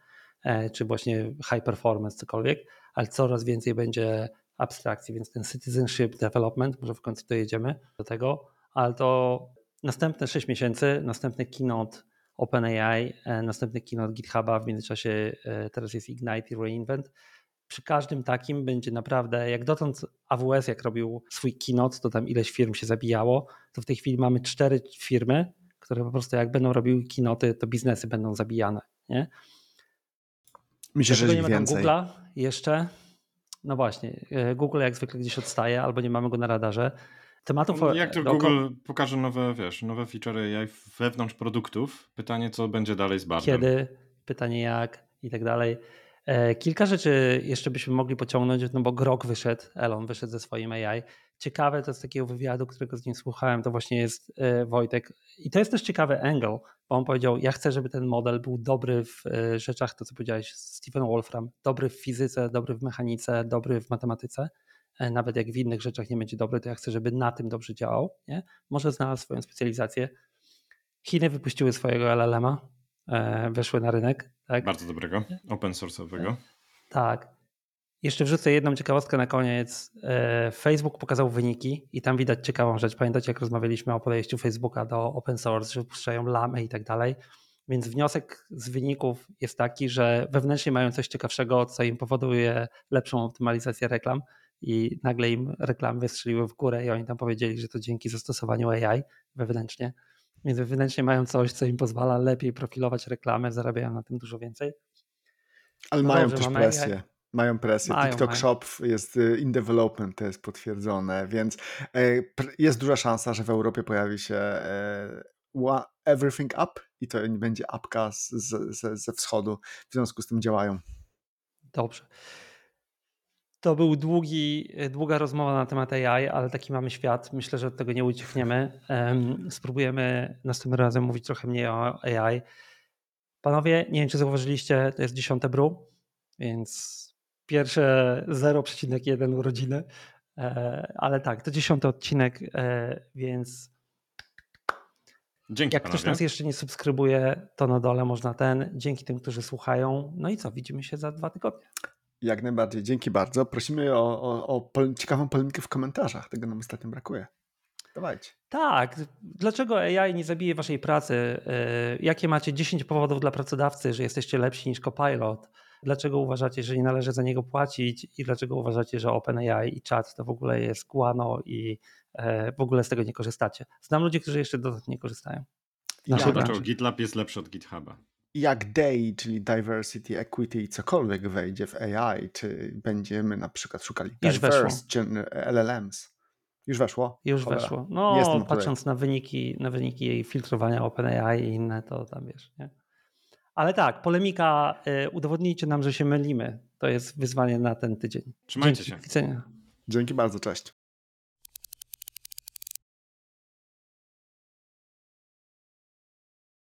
E, czy właśnie high performance, cokolwiek, ale coraz więcej będzie abstrakcji, więc ten citizenship development, może w końcu dojedziemy do tego, ale to następne 6 miesięcy, następny keynote OpenAI, e, następny keynote GitHuba, w międzyczasie e, teraz jest Ignite i Reinvent. Przy każdym takim będzie naprawdę, jak dotąd AWS jak robił swój keynote, to tam ileś firm się zabijało, to w tej chwili mamy cztery firmy, które po prostu jak będą robiły keynoty, to biznesy będą zabijane. Nie? Myślę, że nie ma więcej. Google'a jeszcze. No właśnie, e, Google jak zwykle gdzieś odstaje, albo nie mamy go na radarze tematów. No, jak tylko Google pokaże nowe, wiesz, nowe feature AI wewnątrz produktów, pytanie, co będzie dalej z Bardem. Kiedy, pytanie jak i tak dalej. E, kilka rzeczy jeszcze byśmy mogli pociągnąć, no bo Grok wyszedł, Elon wyszedł ze swoim AI. Ciekawe to z takiego wywiadu, którego z nim słuchałem, to właśnie jest e, Wojtek. I to jest też ciekawy angle, bo on powiedział, ja chcę, żeby ten model był dobry w e, rzeczach, to co powiedziałeś, Stephen Wolfram, dobry w fizyce, dobry w mechanice, dobry w matematyce nawet jak w innych rzeczach nie będzie dobry, to ja chcę, żeby na tym dobrze działał. Nie? Może znalazł swoją specjalizację. Chiny wypuściły swojego LLM-a, weszły na rynek. Tak? Bardzo dobrego, open source'owego. Tak. Jeszcze wrzucę jedną ciekawostkę na koniec. E, Facebook pokazał wyniki i tam widać ciekawą rzecz. Pamiętacie, jak rozmawialiśmy o podejściu Facebooka do open source, że wypuszczają lamy i tak dalej. Więc wniosek z wyników jest taki, że wewnętrznie mają coś ciekawszego, co im powoduje lepszą optymalizację reklam i nagle im reklamy wystrzeliły w górę i oni tam powiedzieli, że to dzięki zastosowaniu AI wewnętrznie. Więc wewnętrznie mają coś, co im pozwala lepiej profilować reklamę, zarabiają na tym dużo więcej. Ale No mają dobrze, też presję. Mają presję. Mają, TikTok mają. Shop jest y, in development, to jest potwierdzone, więc e, jest duża szansa, że w Europie pojawi się e, Everything Up i to będzie apka z, z, ze wschodu. W związku z tym działają. Dobrze. To był długi, długa rozmowa na temat AI, ale taki mamy świat. Myślę, że od tego nie uciekniemy. Em, Spróbujemy następnym razem mówić trochę mniej o AI. Panowie, nie wiem, czy zauważyliście, to jest dziesiąte bru, więc pierwsze 0,1 urodziny. E, Ale tak, to dziesiąty odcinek, e, więc Dzięki jak ktoś panowie. nas jeszcze nie subskrybuje, to na dole można ten. Dzięki tym, którzy słuchają. No i co, widzimy się za dwa tygodnie. Jak najbardziej. Dzięki bardzo. Prosimy o, o, o pol- ciekawą polemikę w komentarzach. Tego nam ostatnio brakuje. Dawajcie. Tak. Dlaczego AI nie zabije waszej pracy? Yy, Jakie macie 10 powodów dla pracodawcy, że jesteście lepsi niż Copilot? Dlaczego uważacie, że nie należy za niego płacić i dlaczego uważacie, że OpenAI i chat to w ogóle jest guano i e, w ogóle z tego nie korzystacie? Znam ludzi, którzy jeszcze dodatkowo nie korzystają. Ja dlaczego? GitLab jest lepszy od GitHuba. Jak DAY, czyli Diversity, Equity i cokolwiek wejdzie w AI, czy będziemy na przykład szukali Już diverse LLMs. Już weszło? Już Cholera. weszło. Jestem No, tutaj. patrząc na wyniki, na wyniki jej filtrowania OpenAI i inne, to tam wiesz, nie? Ale tak, polemika, y, udowodnijcie nam, że się mylimy. To jest wyzwanie na ten tydzień. Trzymajcie Dzięki, się. Do widzenia. Dzięki bardzo, cześć.